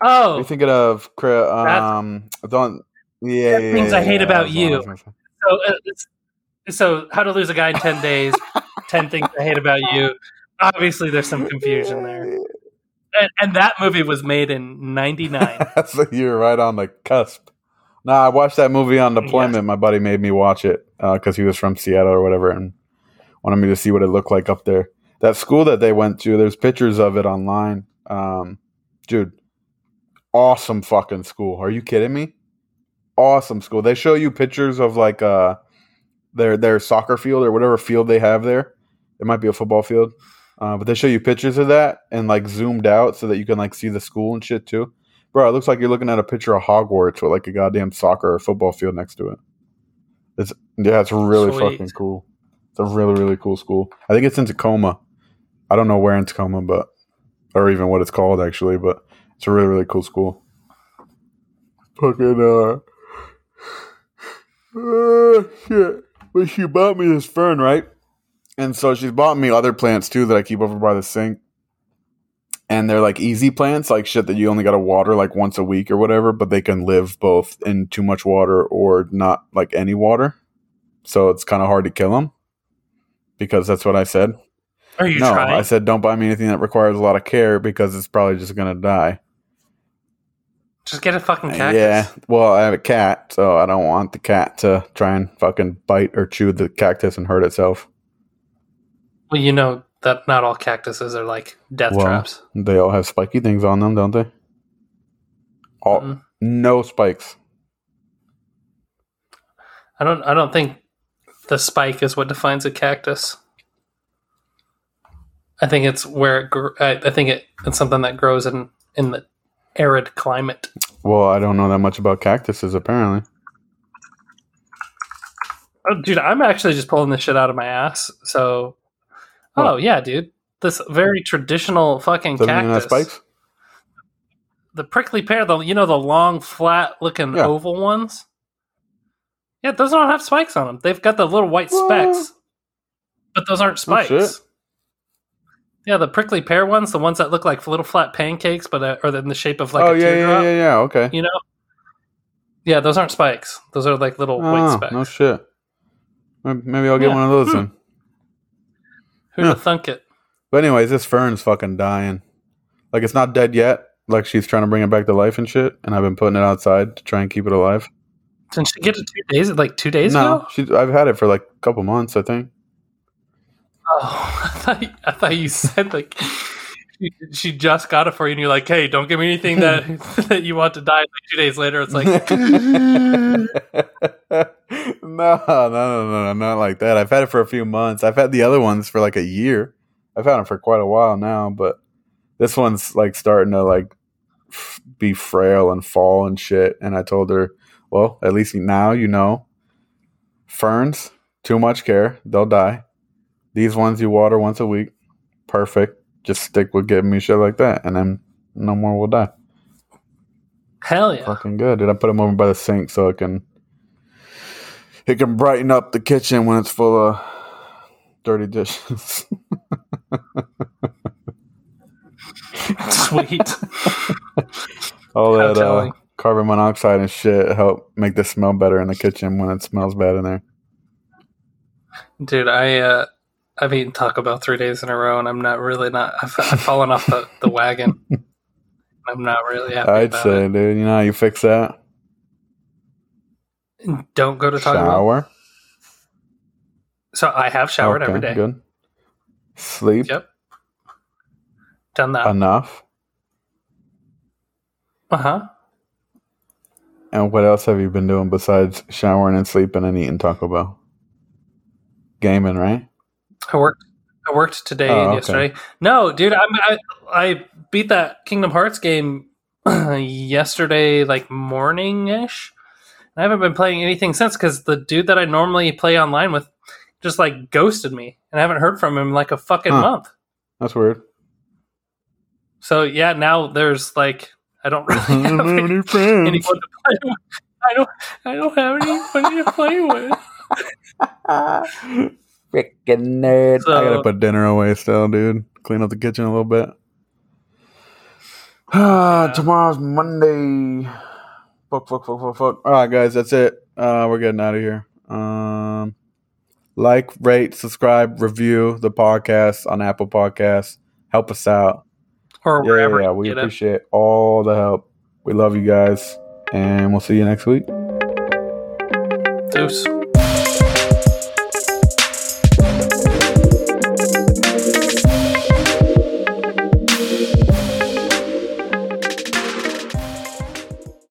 Oh, You're thinking of um, don't yeah, yeah, Things yeah, I Hate yeah, About that's You. was gonna say. so uh, so how to lose a guy in ten days? ten things I hate about you. Obviously, there's some confusion there, and, and that movie was made in '99. That's year right on the cusp. Nah, I watched that movie on deployment. My buddy made me watch it because he was from Seattle or whatever and wanted me to see what it looked like up there. That school that they went to, there's pictures of it online. Um, dude, awesome fucking school. Are you kidding me? Awesome school. They show you pictures of like uh their their soccer field or whatever field they have there. It might be a football field. Uh, but they show you pictures of that and like zoomed out so that you can like see the school and shit too. Bro, it looks like you're looking at a picture of Hogwarts with like a goddamn soccer or football field next to it. It's yeah, it's really Sweet. fucking cool. It's a really really cool school. I think it's in Tacoma. I don't know where in Tacoma, but or even what it's called actually, but it's a really really cool school. Fucking uh, uh shit. But she bought me this fern, right? And so she's bought me other plants too that I keep over by the sink and they're like easy plants, like shit that you only got to water like once a week or whatever, but they can live both in too much water or not like any water. So it's kind of hard to kill them because that's what I said. Are you no, trying? I said don't buy me anything that requires a lot of care because it's probably just gonna die. Just get a fucking uh, cactus. Yeah, well, I have a cat, so I don't want the cat to try and fucking bite or chew the cactus and hurt itself. Well, you know that not all cactuses are like death Well, traps. They all have spiky things on them, don't they? All Mm. no spikes. I don't. I don't think the spike is what defines a cactus. I think it's where it. Gr- I, I think it, it's something that grows in in the arid climate. Well, I don't know that much about cactuses. Apparently, Oh, dude, I'm actually just pulling this shit out of my ass. So, oh yeah, dude, this very traditional fucking cactus. spikes. The prickly pear, the you know the long, flat looking Yeah. oval ones. Yeah, those don't have spikes on them. They've got the little white What? specks, but those aren't Oh, shit. spikes. yeah, the prickly pear ones, the ones that look like little flat pancakes, but uh, are in the shape of like oh a yeah, yeah, teardrop. yeah, yeah. Okay. You know. Yeah, those aren't spikes. Those are like little white Oh, specks. no shit. Maybe maybe I'll get Yeah. one of those Hmm. then. Who'd Yeah. have thunk it? But anyways, this fern's fucking dying. Like it's not dead yet. Like she's trying to bring it back to life and shit, and I've been putting it outside to try and keep it alive. Didn't she get it two days? Like two days no, ago? she, I've had it for like a couple months, I think. Oh, I thought you, I thought you said like she, she just got it for you, and you're like, "Hey, don't give me anything that that you want to die." Like two days later, it's like, no, no, no, no, no, not like that. I've had it for a few months. I've had the other ones for like a year. I've had them for quite a while now, but this one's like starting to like f- be frail and fall and shit. And I told her, well, at least now you know. Ferns, too much care, they'll die. These ones you water once a week, perfect. Just stick with giving me shit like that, and then no more will die. Hell yeah. Fucking good, dude. I put them over by the sink so it can it can brighten up the kitchen when it's full of dirty dishes. Sweet. All How that uh, carbon monoxide and shit help make the smell better in the kitchen when it smells bad in there. Dude, I uh I've eaten Taco Bell three days in a row, and I'm not really not. I've, I've fallen off the, the wagon. I'm not really happy I'd say, dude, you know how you fix that? Don't go to Taco Bell. So I have showered Okay, every day. Good. Sleep Yep. Done that. enough. Uh huh. And what else have you been doing besides showering and sleeping and eating Taco Bell? Gaming, right? I worked. I worked today Oh, and okay. yesterday. No, dude, I'm, I I beat that Kingdom Hearts game yesterday, like morning ish. I haven't been playing anything since because the dude that I normally play online with just like ghosted me, and I haven't heard from him in like a fucking Huh. month. That's weird. So yeah, now there's like I don't really I don't have have any- any friends. anyone to play with. I don't. I don't have anybody to play with. Freaking nerd. I gotta put dinner away still, dude. Clean up the kitchen a little bit. Ah, tomorrow's Monday. Fuck, fuck, fuck, fuck, fuck. All right, guys, that's it. Uh, we're getting out of here. Um, like, rate, subscribe, review the podcast on Apple Podcasts. Help us out. Or Yeah, wherever yeah, we get it. appreciate all the help. We love you guys, and we'll see you next week. Deuce.